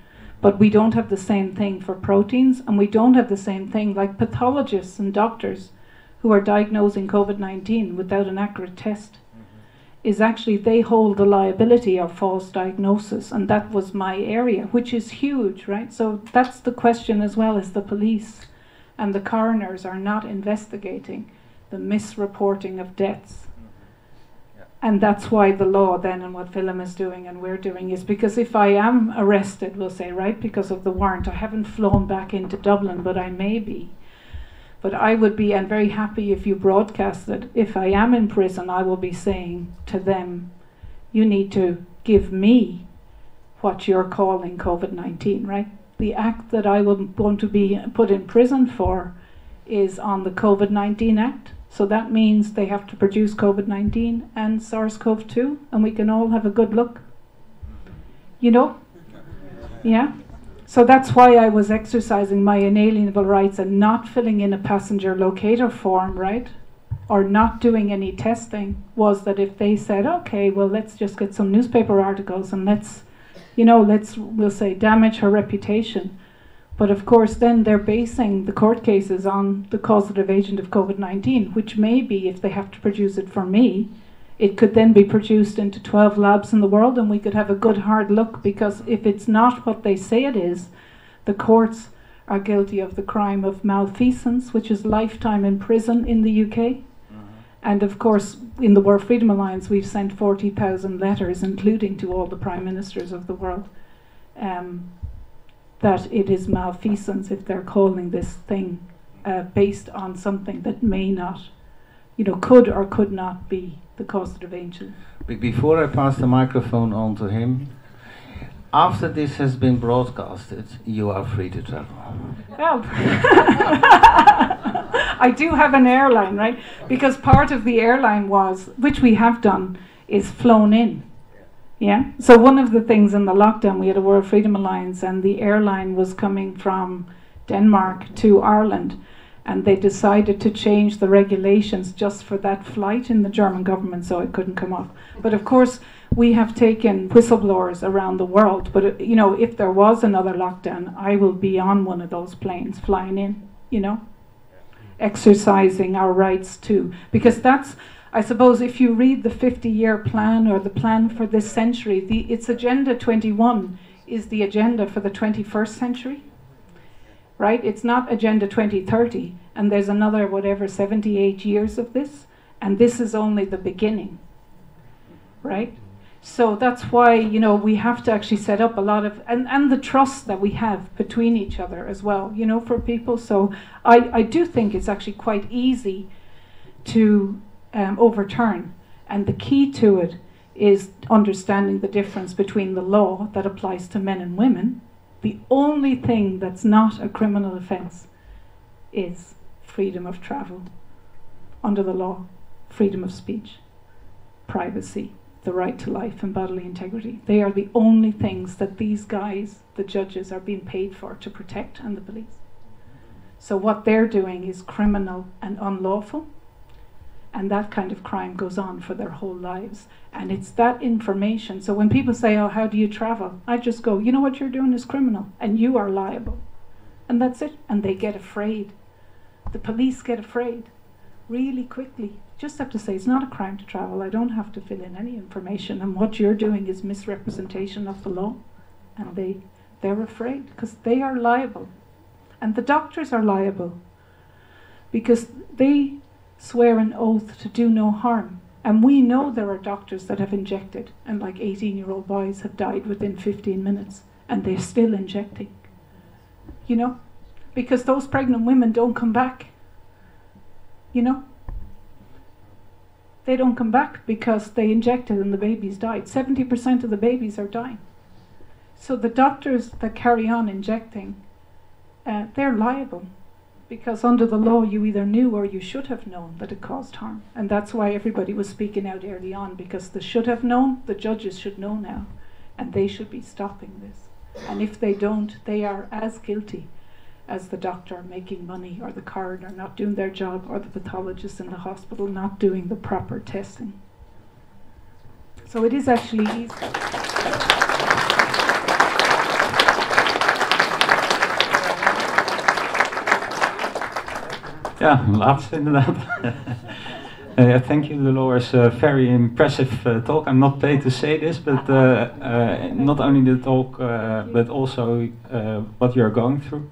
But we don't have the same thing for proteins, and we don't have the same thing like pathologists and doctors who are diagnosing COVID 19 without an accurate test. Mm-hmm. Is actually they hold the liability of false diagnosis, and that was my area, which is huge, right? So that's the question as well as the police and the coroners are not investigating the misreporting of deaths. Mm-hmm. And that's why the law then and what Willem is doing and we're doing is because if I am arrested, we'll say, right, because of the warrant, I haven't flown back into Dublin, but I may be. But I would be, and very happy if you broadcast it, if I am in prison, I will be saying to them, you need to give me what you're calling COVID 19, right? The act that I am going to be put in prison for is on the COVID 19 Act. So that means they have to produce COVID 19 and SARS CoV 2, and we can all have a good look. You know? Yeah? So that's why I was exercising my inalienable rights and not filling in a passenger locator form, right? Or not doing any testing, was that if they said, okay, well, let's just get some newspaper articles and let's you know, let's, we'll say, damage her reputation. But of course, then they're basing the court cases on the causative agent of COVID 19, which may be, if they have to produce it for me, it could then be produced into 12 labs in the world and we could have a good hard look because if it's not what they say it is, the courts are guilty of the crime of malfeasance, which is lifetime in prison in the UK. Mm-hmm. And of course, in the World Freedom Alliance, we've sent 40,000 letters, including to all the prime ministers of the world, um, that it is malfeasance if they're calling this thing uh, based on something that may not, you know, could or could not be the causative agent. Before I pass the microphone on to him, after this has been broadcasted, you are free to travel. Well. I do have an airline, right? Because part of the airline was, which we have done, is flown in. Yeah. So one of the things in the lockdown, we had a World Freedom Alliance, and the airline was coming from Denmark to Ireland, and they decided to change the regulations just for that flight in the German government, so it couldn't come off. But of course, we have taken whistleblowers around the world. But you know, if there was another lockdown, I will be on one of those planes flying in. You know exercising our rights too. Because that's, I suppose if you read the 50 year plan or the plan for this century, the, it's Agenda 21 is the agenda for the 21st century. Right? It's not Agenda 2030, and there's another, whatever, 78 years of this, and this is only the beginning. Right? So that's why, you know, we have to actually set up a lot of, and, and the trust that we have between each other as well, you know, for people. So I, I do think it's actually quite easy to um, overturn. And the key to it is understanding the difference between the law that applies to men and women. The only thing that's not a criminal offence is freedom of travel under the law, freedom of speech, privacy, the right to life and bodily integrity. They are the only things that these guys, the judges, are being paid for to protect and the police. So what they're doing is criminal and unlawful and that kind of crime goes on for their whole lives. And it's that information. So when people say, Oh, how do you travel? I just go, You know what you're doing is criminal, and you are liable. And that's it. And they get afraid. The police get afraid really quickly. Just have to say, It's not a crime to travel. I don't have to fill in any information. And what you're doing is misrepresentation of the law. And they, they're afraid because they are liable. And the doctors are liable because they swear an oath to do no harm. And we know there are doctors that have injected, and like 18 year old boys have died within 15 minutes, and they're still injecting. You know? Because those pregnant women don't come back. You know? They don't come back because they injected and the babies died. 70% of the babies are dying. So the doctors that carry on injecting, uh, they're liable because under the law you either knew or you should have known that it caused harm. And that's why everybody was speaking out early on, because the should have known, the judges should know now, and they should be stopping this. And if they don't, they are as guilty as the doctor making money, or the coroner not doing their job, or the pathologist in the hospital not doing the proper testing. So it is actually easy. Ja, laatste inderdaad. uh, thank you, Dolores. Uh, very impressive uh, talk. I'm not paid to say this, but uh, uh, not only the talk, uh, but also what you're going through.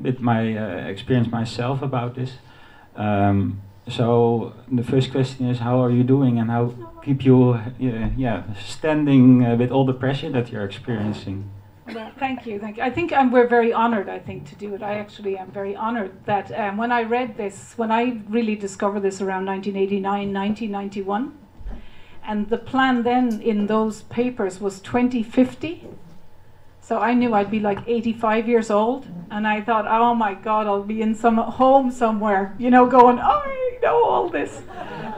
With my experience myself about this. Um, so the first question is, how are you doing, and how keep you, yeah, standing with all the pressure that you're experiencing? Well, thank you, thank you. I think um, we're very honoured. I think to do it. I actually am very honoured that um, when I read this, when I really discovered this around 1989, 1991, and the plan then in those papers was 2050. So I knew I'd be like 85 years old, and I thought, oh my God, I'll be in some home somewhere, you know, going, oh, I know all this,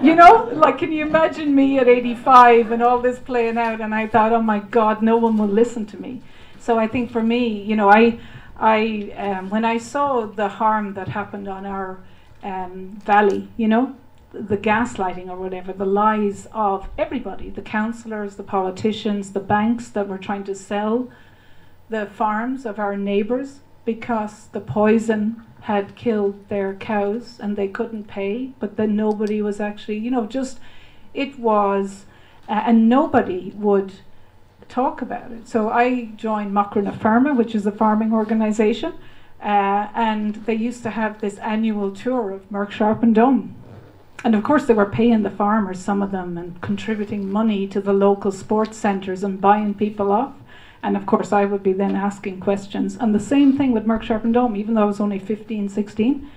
you know, like can you imagine me at 85 and all this playing out? And I thought, oh my God, no one will listen to me. So I think for me, you know, I, I um, when I saw the harm that happened on our um, valley, you know, the gaslighting or whatever, the lies of everybody, the councillors, the politicians, the banks that were trying to sell the farms of our neighbours because the poison had killed their cows and they couldn't pay, but then nobody was actually, you know, just it was, uh, and nobody would talk about it. So I joined Macra na Feirme, which is a farming organization, uh, and they used to have this annual tour of Merck Sharp and Dohme. And of course, they were paying the farmers, some of them, and contributing money to the local sports centres and buying people off. And of course, I would be then asking questions. And the same thing with Merck Sharp and Dohme, even though I was only 15, 16,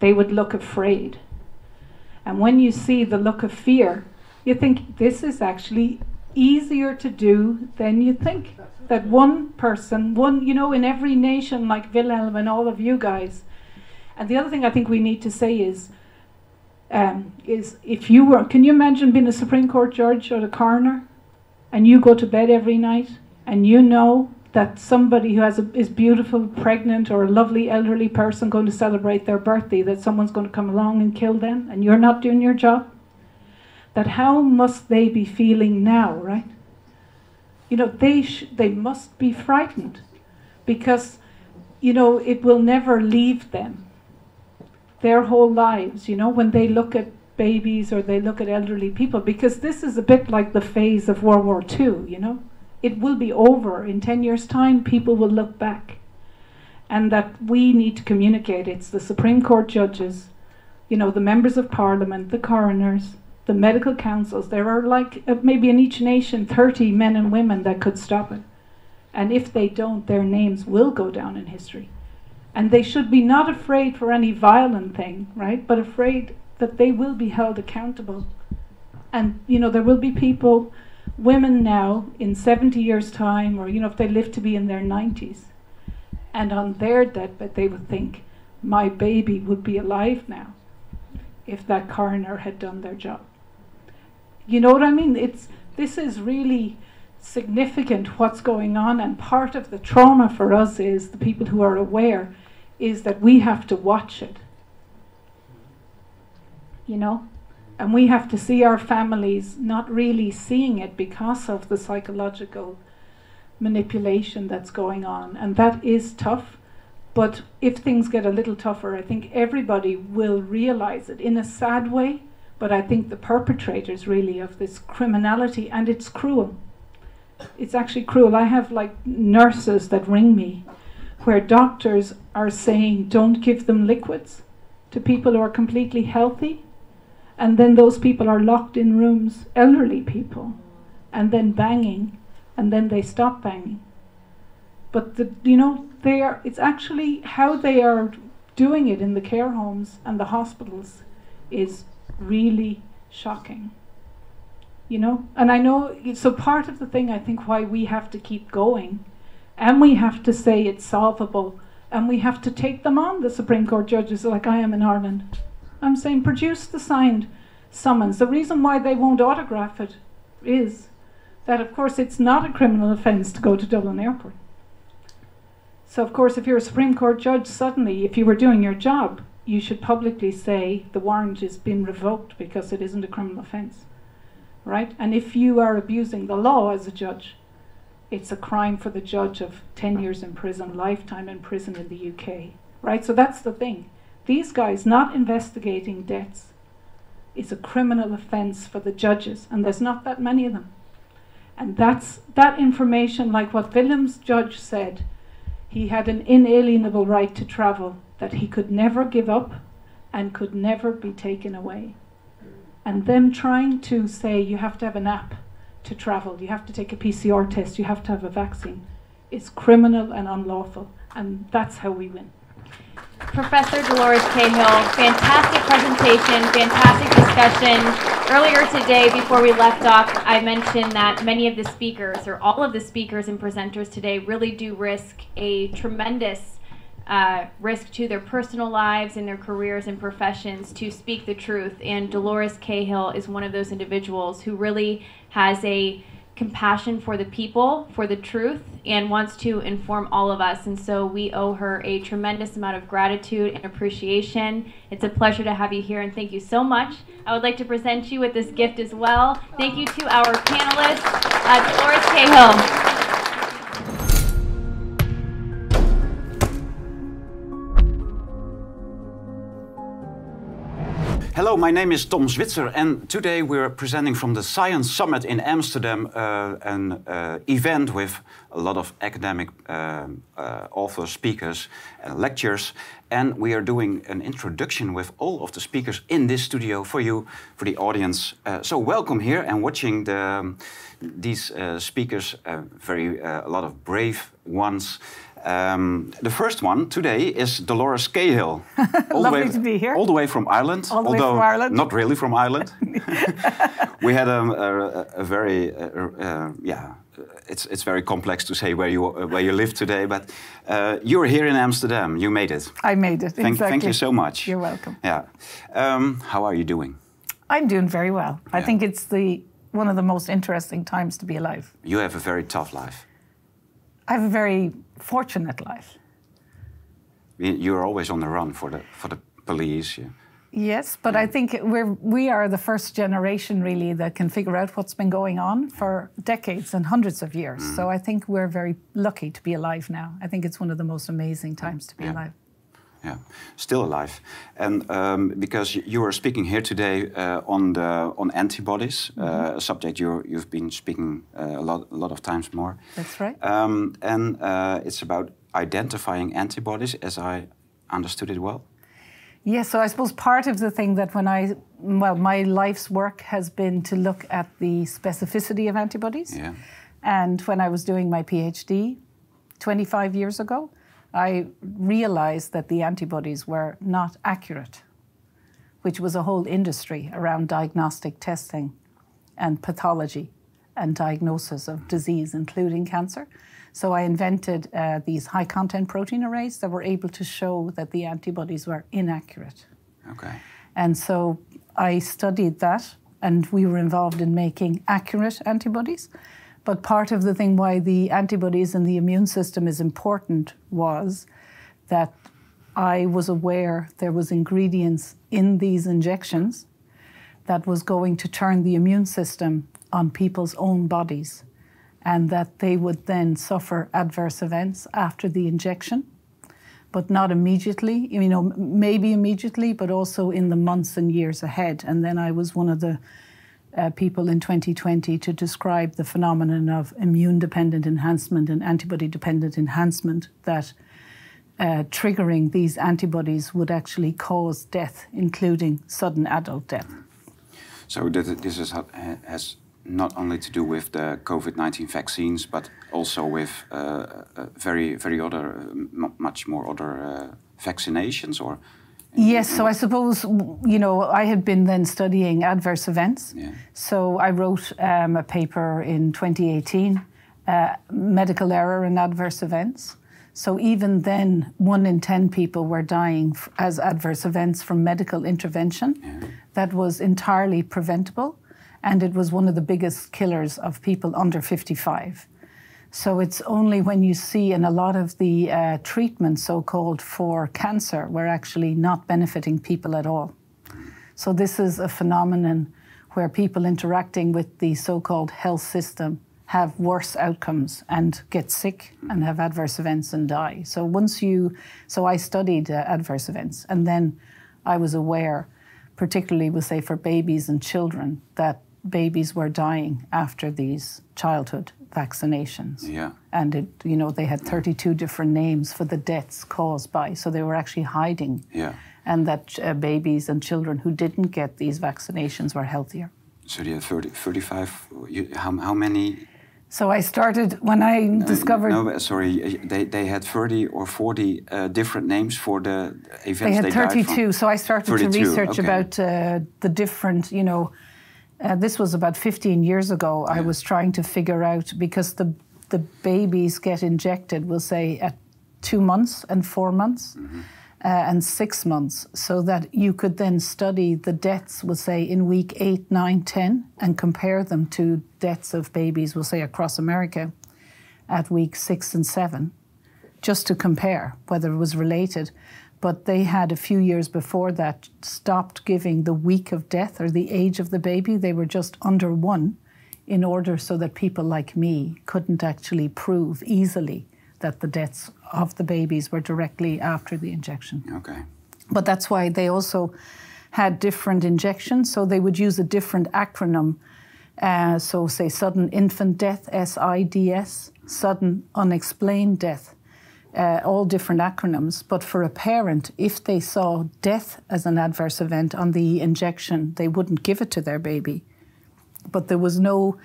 they would look afraid. And when you see the look of fear, you think this is actually easier to do than you think. That one person, one, you know, in every nation like Wilhelm and all of you guys. And the other thing I think we need to say is, um, is if you were, can you imagine being a Supreme Court judge or a coroner, and you go to bed every night, and you know that somebody who has a, is beautiful, pregnant, or a lovely elderly person going to celebrate their birthday, that someone's going to come along and kill them, and you're not doing your job? that how must they be feeling now, right? You know, they, they must be frightened because, you know, it will never leave them. Their whole lives, you know, when they look at babies or they look at elderly people because this is a bit like the phase of World War II, you know? It will be over. In 10 years' time, people will look back. And that we need to communicate. It's the Supreme Court judges, you know, the members of parliament, the coroners, the medical councils. There are like uh, maybe in each nation 30 men and women that could stop it. And if they don't, their names will go down in history. And they should be not afraid for any violent thing, right? But afraid that they will be held accountable. And, you know, there will be people, women now, in 70 years' time, or, you know, if they live to be in their 90s, and on their deathbed, they would think, my baby would be alive now if that coroner had done their job. You know what I mean? It's, this is really significant what's going on, and part of the trauma for us is the people who are aware is that we have to watch it you know? And we have to see our families not really seeing it because of the psychological manipulation that's going on. And that is tough. But if things get a little tougher, I think everybody will realize it in a sad way. But I think the perpetrators really of this criminality, and it's cruel. It's actually cruel. I have like nurses that ring me where doctors are saying don't give them liquids to people who are completely healthy and then those people are locked in rooms, elderly people, and then banging, and then they stop banging. But the, you know, they are. It's actually how they are doing it in the care homes and the hospitals is really shocking. You know, and I know. So part of the thing I think why we have to keep going, and we have to say it's solvable, and we have to take them on. The Supreme Court judges, like I am in Ireland I'm saying produce the signed summons. The reason why they won't autograph it is that, of course, it's not a criminal offence to go to Dublin Airport. So, of course, if you're a Supreme Court judge, suddenly, if you were doing your job, you should publicly say the warrant has been revoked because it isn't a criminal offence. Right? And if you are abusing the law as a judge, it's a crime for the judge of 10 years in prison, lifetime in prison in the UK. Right? So that's the thing. These guys not investigating deaths is a criminal offence for the judges, and there's not that many of them. And that's that information, like what Willems' judge said, he had an inalienable right to travel that he could never give up and could never be taken away. And them trying to say you have to have an app to travel, you have to take a PCR test, you have to have a vaccine, is criminal and unlawful. And that's how we win. Professor Dolores Cahill, fantastic presentation, fantastic discussion. Earlier today, before we left off, I mentioned that many of the speakers, or all of the speakers and presenters today, really do risk a tremendous uh, risk to their personal lives and their careers and professions to speak the truth. And Dolores Cahill is one of those individuals who really has a compassion for the people, for the truth, and wants to inform all of us. And so we owe her a tremendous amount of gratitude and appreciation. It's a pleasure to have you here, and thank you so much. I would like to present you with this gift as well. Thank you to our panelists, uh, Dolores Cahill. Hello, my name is Tom Zwitser, and today we're presenting from the Science Summit in Amsterdam, uh, an uh, event with a lot of academic uh, uh authors, speakers, and lectures. And we are doing an introduction with all of the speakers in this studio for you, for the audience. Uh, so welcome here and watching the, um, these uh, speakers, very a lot of brave ones. Um, the first one today is Dolores Cahill. Lovely way, to be here. All the way from Ireland. All the way from Ireland. Not really from Ireland. we had a, a, a very, uh, uh, yeah, it's, it's very complex to say where you, uh, where you live today, but uh, you're here in Amsterdam. You made it. I made it, thank, exactly. Thank you so much. You're welcome. Yeah. Um, how are you doing? I'm doing very well. Yeah. I think it's the one of the most interesting times to be alive. You have a very tough life. I have a very fortunate life. You're always on the run for the for the police. Yeah. Yes, but. I think we're we are the first generation really that can figure out what's been going on for decades and hundreds of years. Mm. So I think we're very lucky to be alive now. I think it's one of the most amazing times to be yeah. alive. Yeah, still alive, and um, because you are speaking here today uh, on the on antibodies, mm -hmm. uh, mm-hmm. a subject you you've been speaking uh, a lot a lot of times more. That's right. Um, and uh, it's about identifying antibodies, as I understood it well. Yes, so I suppose part of the thing that when I, well, my life's work has been to look at the specificity of antibodies. Yeah. And when I was doing my PhD 25 years ago, I realized that the antibodies were not accurate, which was a whole industry around diagnostic testing and pathology and diagnosis of disease, including cancer. So I invented uh, these high content protein arrays that were able to show that the antibodies were inaccurate. Okay. And so I studied that, and we were involved in making accurate antibodies. But part of the thing why the antibodies in the immune system is important was that I was aware there was ingredients in these injections that was going to turn the immune system on people's own bodies and that they would then suffer adverse events after the injection, but not immediately, you know, maybe immediately, but also in the months and years ahead. And then I was one of the uh, people in 2020 to describe the phenomenon of immune dependent enhancement and antibody dependent enhancement that uh, triggering these antibodies would actually cause death, including sudden adult death. So this is, has not only to do with the COVID-19 vaccines, but also with uh, uh very, very other, much more other uh, vaccinations, or. Yes, so I suppose you know I had been then studying adverse events. Yeah. So I wrote um, a paper in 2018, uh, medical error and adverse events. So even then, one in ten people were dying as adverse events from medical intervention. Yeah. That was entirely preventable and it was one of the biggest killers of people under 55. So it's only when you see in a lot of the uh, treatments, so called for cancer, we're actually not benefiting people at all. So this is a phenomenon where people interacting with the so called health system have worse outcomes and get sick and have adverse events and die. So once you, so I studied uh, adverse events and then I was aware, particularly, we'll say for babies and children, that babies were dying after these childhood vaccinations. Yeah. And it, you know, they had 32 different names for the deaths caused by, so they were actually hiding. Yeah. And that uh, babies and children who didn't get these vaccinations were healthier. So had 30, 35, you, how, how many? So I started when I no, discovered. No, sorry, they, they had 30 or 40 uh, different names for the events they had they 32. So I started 32, to research okay. about uh, the different, you know, uh, this was about 15 years ago. Yeah. I was trying to figure out because the the babies get injected, we'll say at two months and four months. Mm-hmm. Uh, and six months, so that you could then study the deaths, we'll say, in week eight, nine, ten, and compare them to deaths of babies, we'll say, across America at week six and seven, just to compare whether it was related but they had a few years before that stopped giving the week of death or the age of the baby. They were just under one in order so that people like me couldn't actually prove easily that the deaths of the babies were directly after the injection. Okay. But that's why they also had different injections, so they would use a different acronym. Uh, so, say, sudden infant death, SIDS, sudden unexplained death, uh, all different acronyms. But for a parent, if they saw death as an adverse event on the injection, they wouldn't give it to their baby. But there was no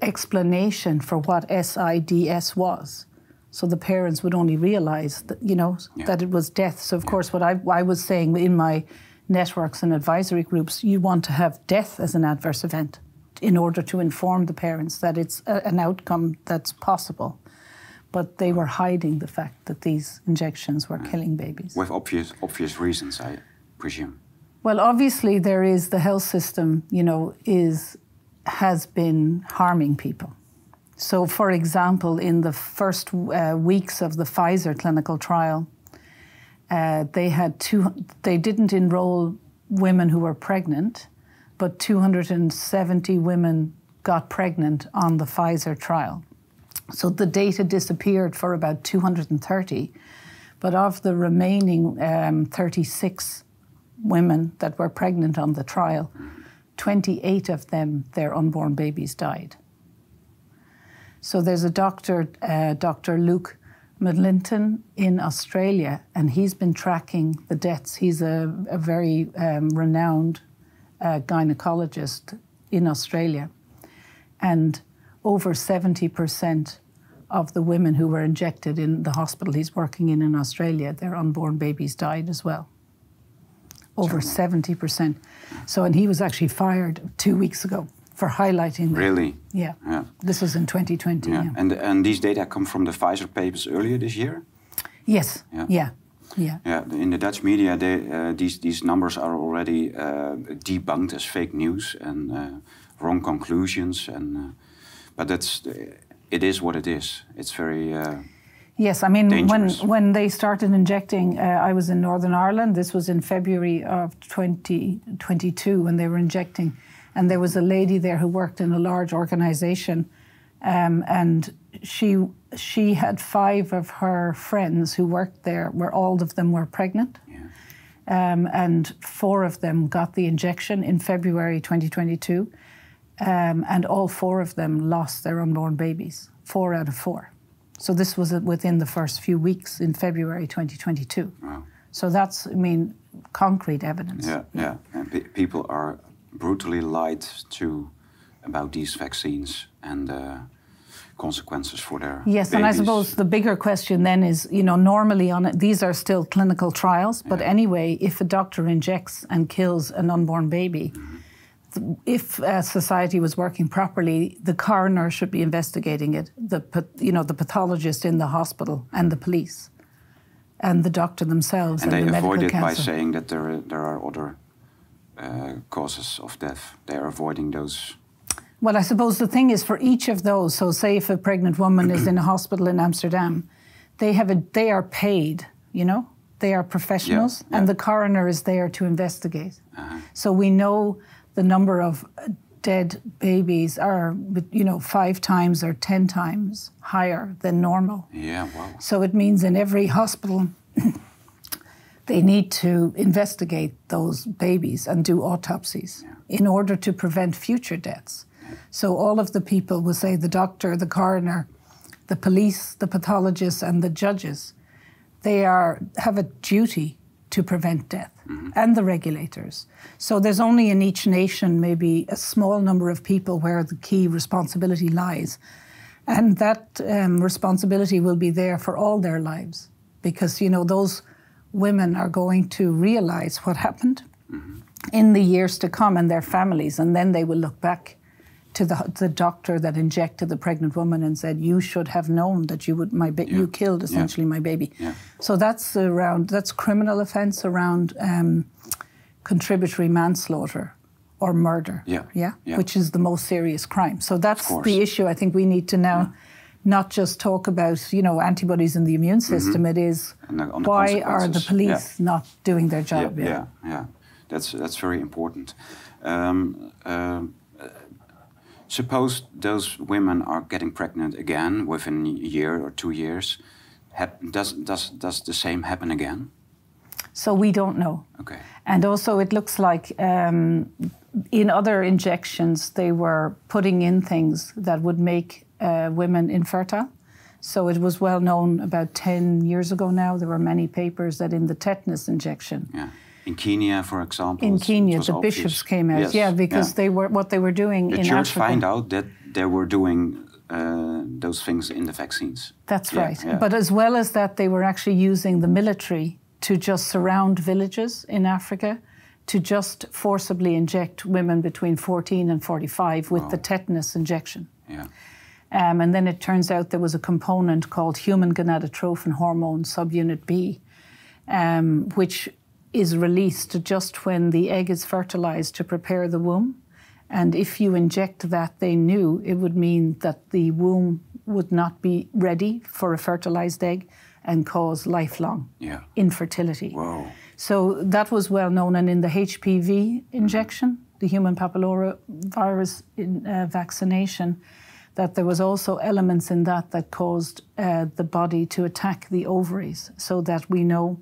explanation for what SIDS was. So the parents would only realize that, you know, yeah. that it was death. So, of yeah. course, what I, I was saying in my networks and advisory groups, you want to have death as an adverse event in order to inform the parents that it's a, an outcome that's possible but they were hiding the fact that these injections were killing babies. With obvious, obvious reasons, I presume. Well, obviously there is the health system, you know, is has been harming people. So, for example, in the first uh, weeks of the Pfizer clinical trial, uh, they had two. They didn't enroll women who were pregnant, but 270 women got pregnant on the Pfizer trial. So the data disappeared for about 230. But of the remaining um, 36 women that were pregnant on the trial, 28 of them, their unborn babies died. So there's a doctor, uh, Dr. Luke McLindon in Australia, and he's been tracking the deaths. He's a, a very um, renowned uh, gynecologist in Australia. And over 70% of the women who were injected in the hospital he's working in in Australia, their unborn babies died as well. Over 70%. So, and he was actually fired two weeks ago for highlighting that. Really? Yeah. Yeah. This was in 2020. Yeah. yeah. And and these data come from the Pfizer papers earlier this year. Yes. Yeah. Yeah. Yeah. Yeah, in the Dutch media, they, uh, these these numbers are already uh, debunked as fake news and uh, wrong conclusions. And uh, but that's it is what it is. It's very uh, Yes, I mean when Dangerous. when they started injecting, uh, I was in Northern Ireland. This was in February of 2022 when they were injecting, and there was a lady there who worked in a large organisation, um, and she she had five of her friends who worked there, where all of them were pregnant, um, and four of them got the injection in February 2022, um, and all four of them lost their unborn babies. Four out of four. So this was within the first few weeks in February 2022. Wow. So that's, I mean, concrete evidence. yeah yeah. And pe- people are brutally lied to about these vaccines and uh, consequences for their Yes, and I suppose the bigger question then is, you know, normally on it, these are still clinical trials, but anyway, if a doctor injects and kills an unborn baby, th- if uh, society was working properly, the coroner should be investigating it, the you know the pathologist in the hospital and the police, and the doctor themselves and and, they the avoid it by saying that there are, there are other uh, causes of death. They are avoiding those. Well, I suppose the thing is for each of those. So, say if a pregnant woman is in a hospital in Amsterdam, they have a they are paid. You know, they are professionals, yeah. and the coroner is there to investigate. Uh-huh. So we know the number of dead babies are, you know, five times or ten times higher than normal. Yeah, wow. So it means in every hospital, they need to investigate those babies and do autopsies in order to prevent future deaths. So all of the people will say the doctor, the coroner, the police, the pathologists, and the judges, they are have a duty to prevent death, and the regulators. So there's only in each nation maybe a small number of people where the key responsibility lies. And that um, responsibility will be there for all their lives because, you know, those women are going to realize what happened in the years to come and their families. And then they will look back to the, the doctor that injected the pregnant woman and said, "You should have known that you would my ba- you killed essentially my baby." Yeah. So that's around that's criminal offence around um, contributory manslaughter or murder. Yeah. yeah, Yeah. which is the most serious crime. So that's the issue. I think we need to now. Not just talk about you know antibodies in the immune system. It is the- why are the police not doing their job? yeah, yeah, yeah. That's that's very important. Um, um, suppose those women are getting pregnant again within a year or two years. Does does does the same happen again? So we don't know. Okay. And also, it looks like um, in other injections, they were putting in things that would make uh, women infertile. So it was well known about 10 years ago now. There were many papers that in the tetanus injection, Yeah. In Kenya, for example. in Kenya, the obvious. bishops came out. Yes, Yeah, because yeah. they were what they were doing the in church Africa. find out that they were doing uh, those things in the vaccines. That's Yeah, right. yeah. But as well as that, they were actually using the military to just surround villages in Africa to just forcibly inject women between 14 and 45 with the tetanus injection. Yeah. Um, and then it turns out there was a component called human gonadotrophin hormone subunit B, um, which is released just when the egg is fertilized to prepare the womb. And if you inject that, they knew it would mean that the womb would not be ready for a fertilized egg and cause lifelong Yeah. infertility. Whoa. So that was well known. And in the HPV injection, the human papillomavirus in, uh, vaccination, that there was also elements in that that caused uh, the body to attack the ovaries, so that we know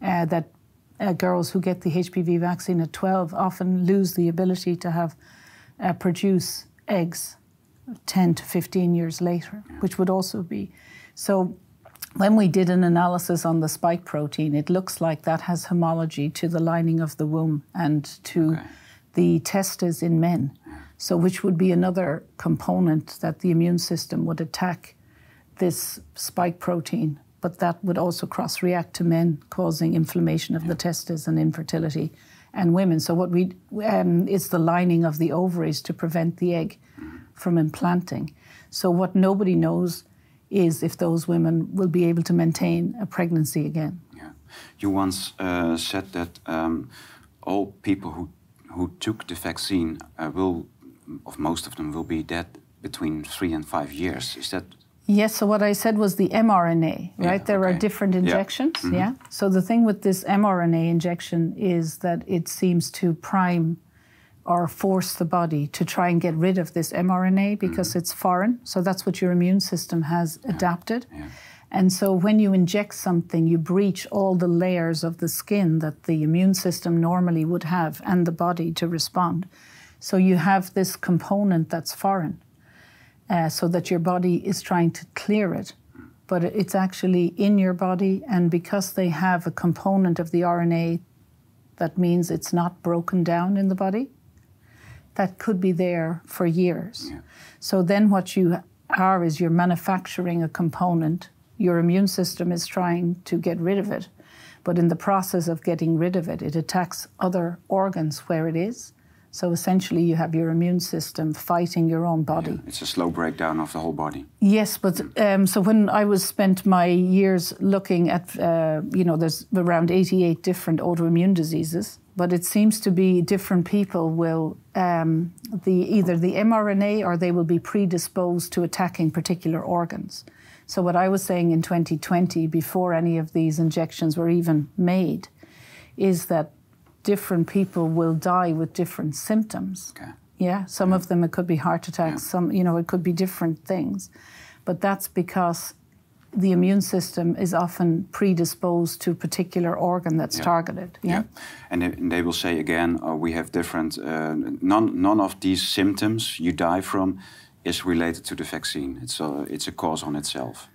uh, that uh, girls who get the HPV vaccine at 12 often lose the ability to have uh, produce eggs 10 to 15 years later, which would also be so. When we did an analysis on the spike protein, it looks like that has homology to the lining of the womb and to Okay. the testes in men. So, which would be another component that the immune system would attack this spike protein, but that would also cross react to men, causing inflammation of the testes and infertility and women. So, what we um, is the lining of the ovaries to prevent the egg from implanting. So, what nobody knows is if those women will be able to maintain a pregnancy again. Yeah. You once uh, said that um, all people who who took the vaccine uh, will, of most of them, will be dead between three and five years. Is that Yes, so what I said was the mRNA, right? Yeah, there are okay. different Yeah. injections, Mhm. yeah? So the thing with this mRNA injection is that it seems to prime or force the body to try and get rid of this mRNA because it's foreign. So that's what your immune system has adapted. Yeah. And so when you inject something, you breach all the layers of the skin that the immune system normally would have and the body to respond. So you have this component that's foreign uh, so that your body is trying to clear it. But it's actually in your body, and because they have a component of the RNA that means it's not broken down in the body, that could be there for years. Yeah. So then what you are is you're manufacturing a component, your immune system is trying to get rid of it. But in the process of getting rid of it, it attacks other organs where it is. So essentially, you have your immune system fighting your own body. it's a slow breakdown of the whole body? Yes, but um, so when I was spent my years looking at, uh, you know, there's around 88 different autoimmune diseases, but it seems to be different people will um, the either the mRNA or they will be predisposed to attacking particular organs. So what I was saying in 2020, before any of these injections were even made, is that different people will die with different symptoms. Okay. Yeah, some of them it could be heart attacks, some you know it could be different things, but that's because the immune system is often predisposed to a particular organ that's Yeah. targeted. Yeah. And they, and they will say again, oh, we have different, uh, none, none of these symptoms you die from is related to the vaccine. It's a, it's a cause on itself.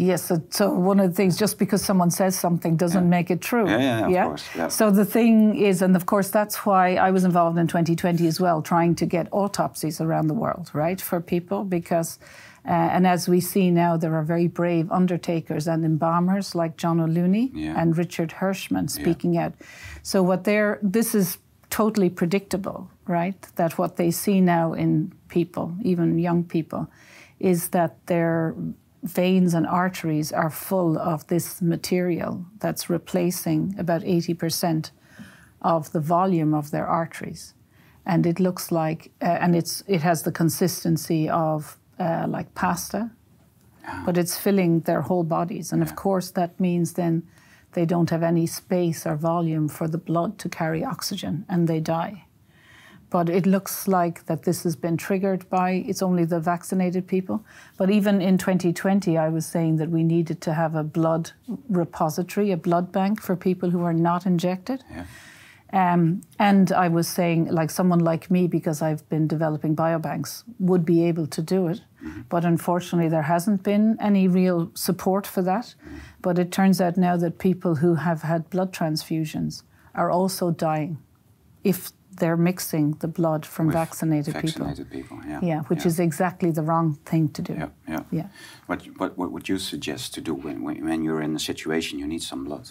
Yes, so, so one of the things, just because someone says something doesn't Yeah. make it true. Yeah, yeah, of course, yeah. So the thing is, and of course, that's why I was involved in 2020 as well, trying to get autopsies around the world, right, for people, because, uh, and as we see now, there are very brave undertakers and embalmers like John O'Looney Yeah. and Richard Hirschman speaking out. So what they're, this is totally predictable, right? That what they see now in people, even young people, is that their veins and arteries are full of this material that's replacing about 80% of the volume of their arteries. And it looks like, uh, and it's, it has the consistency of uh, like pasta, but it's filling their whole bodies. And of course, that means then they don't have any space or volume for the blood to carry oxygen and they die. But it looks like that this has been triggered by it's only the vaccinated people. But even in 2020, I was saying that we needed to have a blood repository, a blood bank for people who are not injected. Yeah. Um, and I was saying, like someone like me, because I've been developing biobanks, would be able to do it. But unfortunately, there hasn't been any real support for that. But it turns out now that people who have had blood transfusions are also dying if they're mixing the blood from With vaccinated, vaccinated people. yeah. people. Yeah, which is exactly the wrong thing to do. Yeah, yeah. Yeah. What, what, what would you suggest to do when, when, you're in a situation you need some blood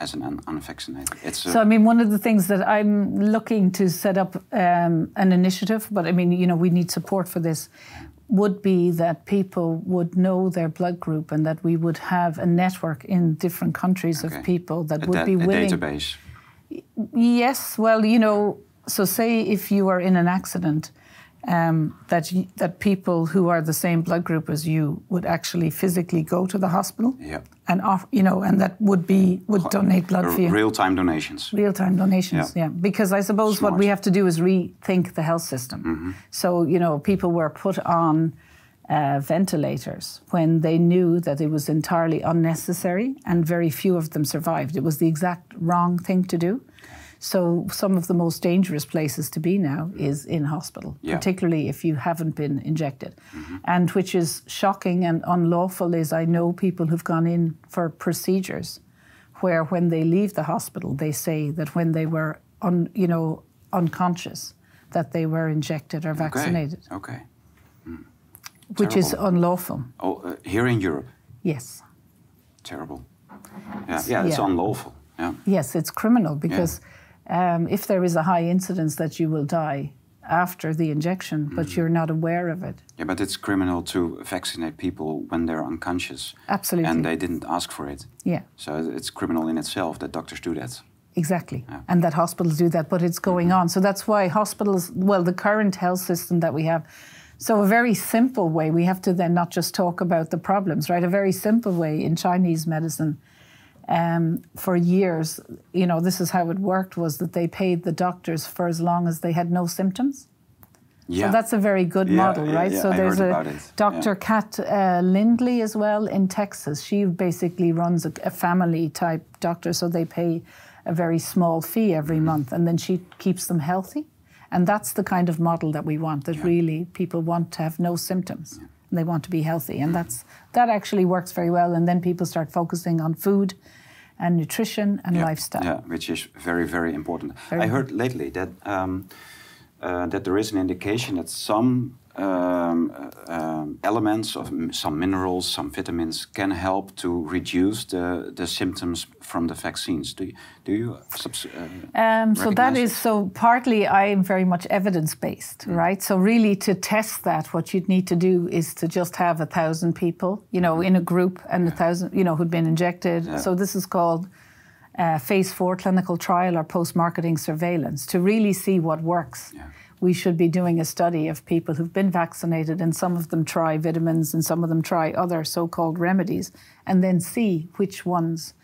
as an un- unvaccinated? It's So, I mean, one of the things that I'm looking to set up um, an initiative, but I mean, you know, we need support for this, would be that people would know their blood group and that we would have a network in different countries Okay. of people that a, would be a willing. database. Yes, well, you know, so say if you are in an accident um, that y- that people who are the same blood group as you would actually physically go to the hospital Yeah. and off, you know, and that would be would donate blood for you. Real time donations. Real time donations, Yeah. yeah. Because I suppose what we have to do is rethink the health system. So, you know, people were put on uh, ventilators when they knew that it was entirely unnecessary and very few of them survived. It was the exact wrong thing to do. So, some of the most dangerous places to be now is in hospital, Yeah. particularly if you haven't been injected. And which is shocking and unlawful is I know people who've gone in for procedures where when they leave the hospital, they say that when they were, un, you know, unconscious, that they were injected or vaccinated, Okay. Okay. which is unlawful. Oh, uh, here in Europe. Yes, Terrible. Yeah, yeah, it's Yeah. unlawful. Yeah. yes, it's criminal because um, if there is a high incidence that you will die after the injection, but Mm. you're not aware of it. Yeah, but it's criminal to vaccinate people when they're unconscious. Absolutely. And they didn't ask for it. Yeah. So it's criminal in itself that doctors do that. Exactly. Yeah. And that hospitals do that, but it's going on. So that's why hospitals, well, the current health system that we have, so a very simple way, we have to then not just talk about the problems, right? A very simple way in Chinese medicine. Um, for years, you know, this is how it worked was that they paid the doctors for as long as they had no symptoms. Yeah. So that's a very good Yeah, model, yeah, right? so I there's a. Dr. Kat uh, Lindley as well in Texas. She basically runs a, a family type doctor, so they pay a very small fee every Mm-hmm. month, and then she keeps them healthy. And that's the kind of model that we want. That really people want to have no symptoms. And they want to be healthy, and that's that actually works very well. And then people start focusing on food, and nutrition and yeah. lifestyle. Yeah, which is very, very important. Very I heard lately that um, uh, that there is an indication that some um, um, elements of some minerals, some vitamins can help to reduce the, the symptoms from the vaccines. Do you, do you subs- uh, Um, so that is so partly I'm very much evidence based, right? So really to test that, what you'd need to do is to just have a thousand people, you know, in a group and a thousand, you know, who'd been injected. Yeah. So this is called uh, phase four clinical trial or post marketing surveillance to really see what works. Yeah. We should be doing a study of people who've been vaccinated, and some of them try vitamins and some of them try other so called remedies, and then see which ones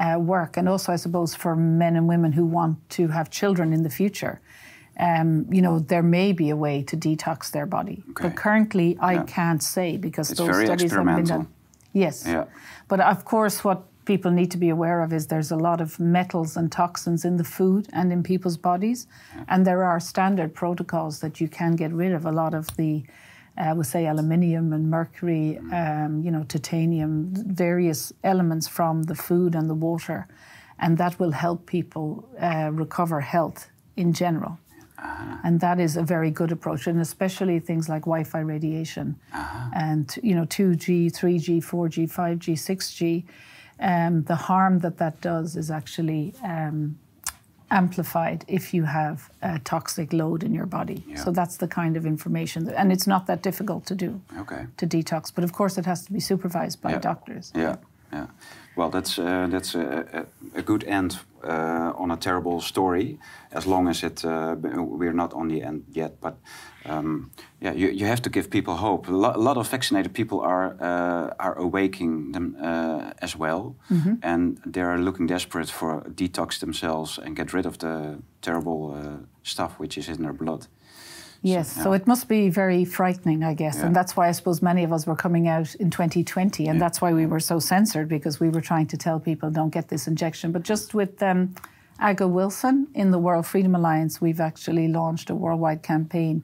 uh, work. And also, I suppose, for men and women who want to have children in the future, um, you know, there may be a way to detox their body. Okay. But currently, I Yeah. can't say because It's those studies haven't been done. Yes. Yeah. But of course, what people need to be aware of is there's a lot of metals and toxins in the food and in people's bodies. And there are standard protocols that you can get rid of a lot of the, uh, we say, aluminium and mercury, um, you know, titanium, various elements from the food and the water. And that will help people uh, recover health in general. And that is a very good approach, and especially things like Wi-Fi radiation, and you know, 2G, 3G, 4G, 5G, 6G. Um, the harm that that does is actually um, amplified if you have a toxic load in your body. Yeah. So that's the kind of information, that, and it's not that difficult to do Okay. to detox. But of course, it has to be supervised by Yeah. doctors. Yeah, yeah. Well, that's uh, that's a, a, a good end uh, on a terrible story. As long as it, uh, we're not on the end yet, but um, yeah, you, you have to give people hope. A lot, a lot of vaccinated people are uh, are awaking them uh, as well, and they are looking desperate for detox themselves and get rid of the terrible uh, stuff which is in their blood. Yes, so yeah. it must be very frightening, I guess. Yeah. And that's why I suppose many of us were coming out in 2020. And that's why we were so censored because we were trying to tell people don't get this injection. But just with um, Aga Wilson in the World Freedom Alliance, we've actually launched a worldwide campaign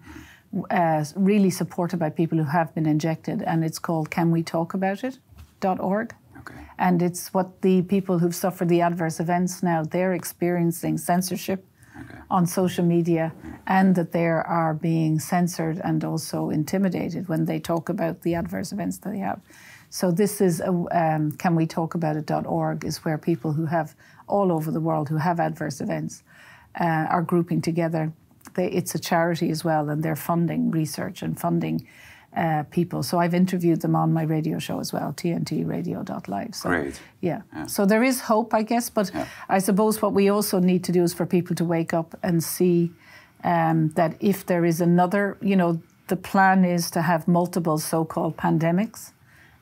uh, really supported by people who have been injected. And it's called Can We Talk About It.org. Okay. And it's what the people who've suffered the adverse events now, they're experiencing censorship on social media and that they are being censored and also intimidated when they talk about the adverse events that they have. So this is a, um, canwetalkaboutit.org is where people who have all over the world who have adverse events uh, are grouping together. They, it's a charity as well, and they're funding research and funding uh, people. So I've interviewed them on my radio show as well, tntradio.live. So, Great. Yeah. So there is hope, I guess, but Yeah. I suppose what we also need to do is for people to wake up and see Um, that if there is another, you know, the plan is to have multiple so-called pandemics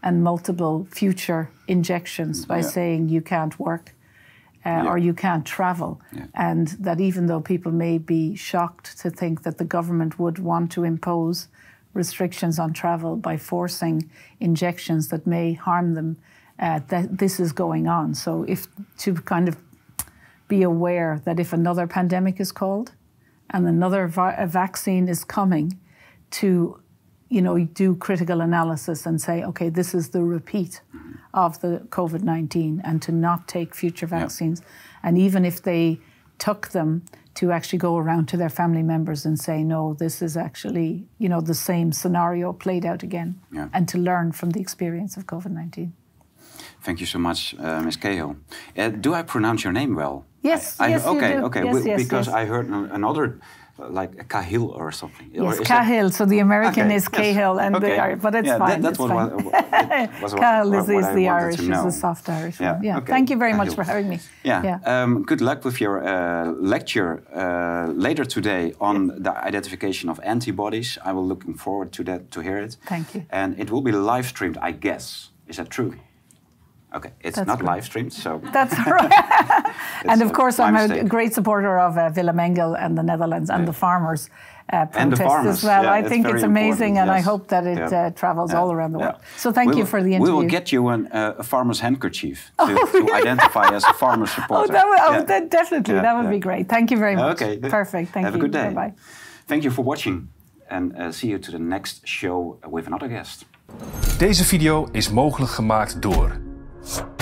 and multiple future injections by Yeah. saying you can't work Yeah. or you can't travel. Yeah. And that even though people may be shocked to think that the government would want to impose restrictions on travel by forcing injections that may harm them, uh, that this is going on. So if to kind of be aware that if another pandemic is called and another vaccine is coming, to you know do critical analysis and say, okay, this is the repeat of the COVID nineteen, and to not take future vaccines, and even if they took them. To actually go around to their family members and say, no, this is actually, you know, the same scenario played out again, Yeah. and to learn from the experience of COVID 19. Thank you so much, uh, Ms. Cahill. Uh, do I pronounce your name well? Yes, I, I- yes, okay, okay. Yes, yes, because yes. I heard an- another, like a Cahill or something. Or Yes, that- Cahill. So the American Okay, is yes. Cahill, and Okay. the Irish, but it's Yeah, that- fine. that's it's what- fine. what- was what- Cahill is, what is the Irish, is the soft Irish Yeah. Yeah. okay, Thank you very much for having me. Yeah. Yeah. Um, good luck with your uh, lecture uh, later today on the identification of antibodies. I will looking forward to that to hear it. Thank you. And it will be live streamed, I guess. Is that true? Okay, it's That's not correct. live streamed, so That's right. and of course, I'm a great supporter of uh, Willem Engel and the Netherlands and the farmers. Uh, And the farmers, as well. yeah, I it's think very it's amazing, important, and I hope that it Yeah. uh, travels Yeah, all around the yeah. world. So thank We you for the interview. We will get you an, uh, a farmer's handkerchief to, to identify as a farmer oh, supporter. that would, oh, that definitely, Yeah, that would yeah. be great. Thank you very much. Okay, Perfect. Thank have you. a good day. Bye bye. Thank you for watching and uh, see you to the next show with another guest. Deze video is mogelijk gemaakt door you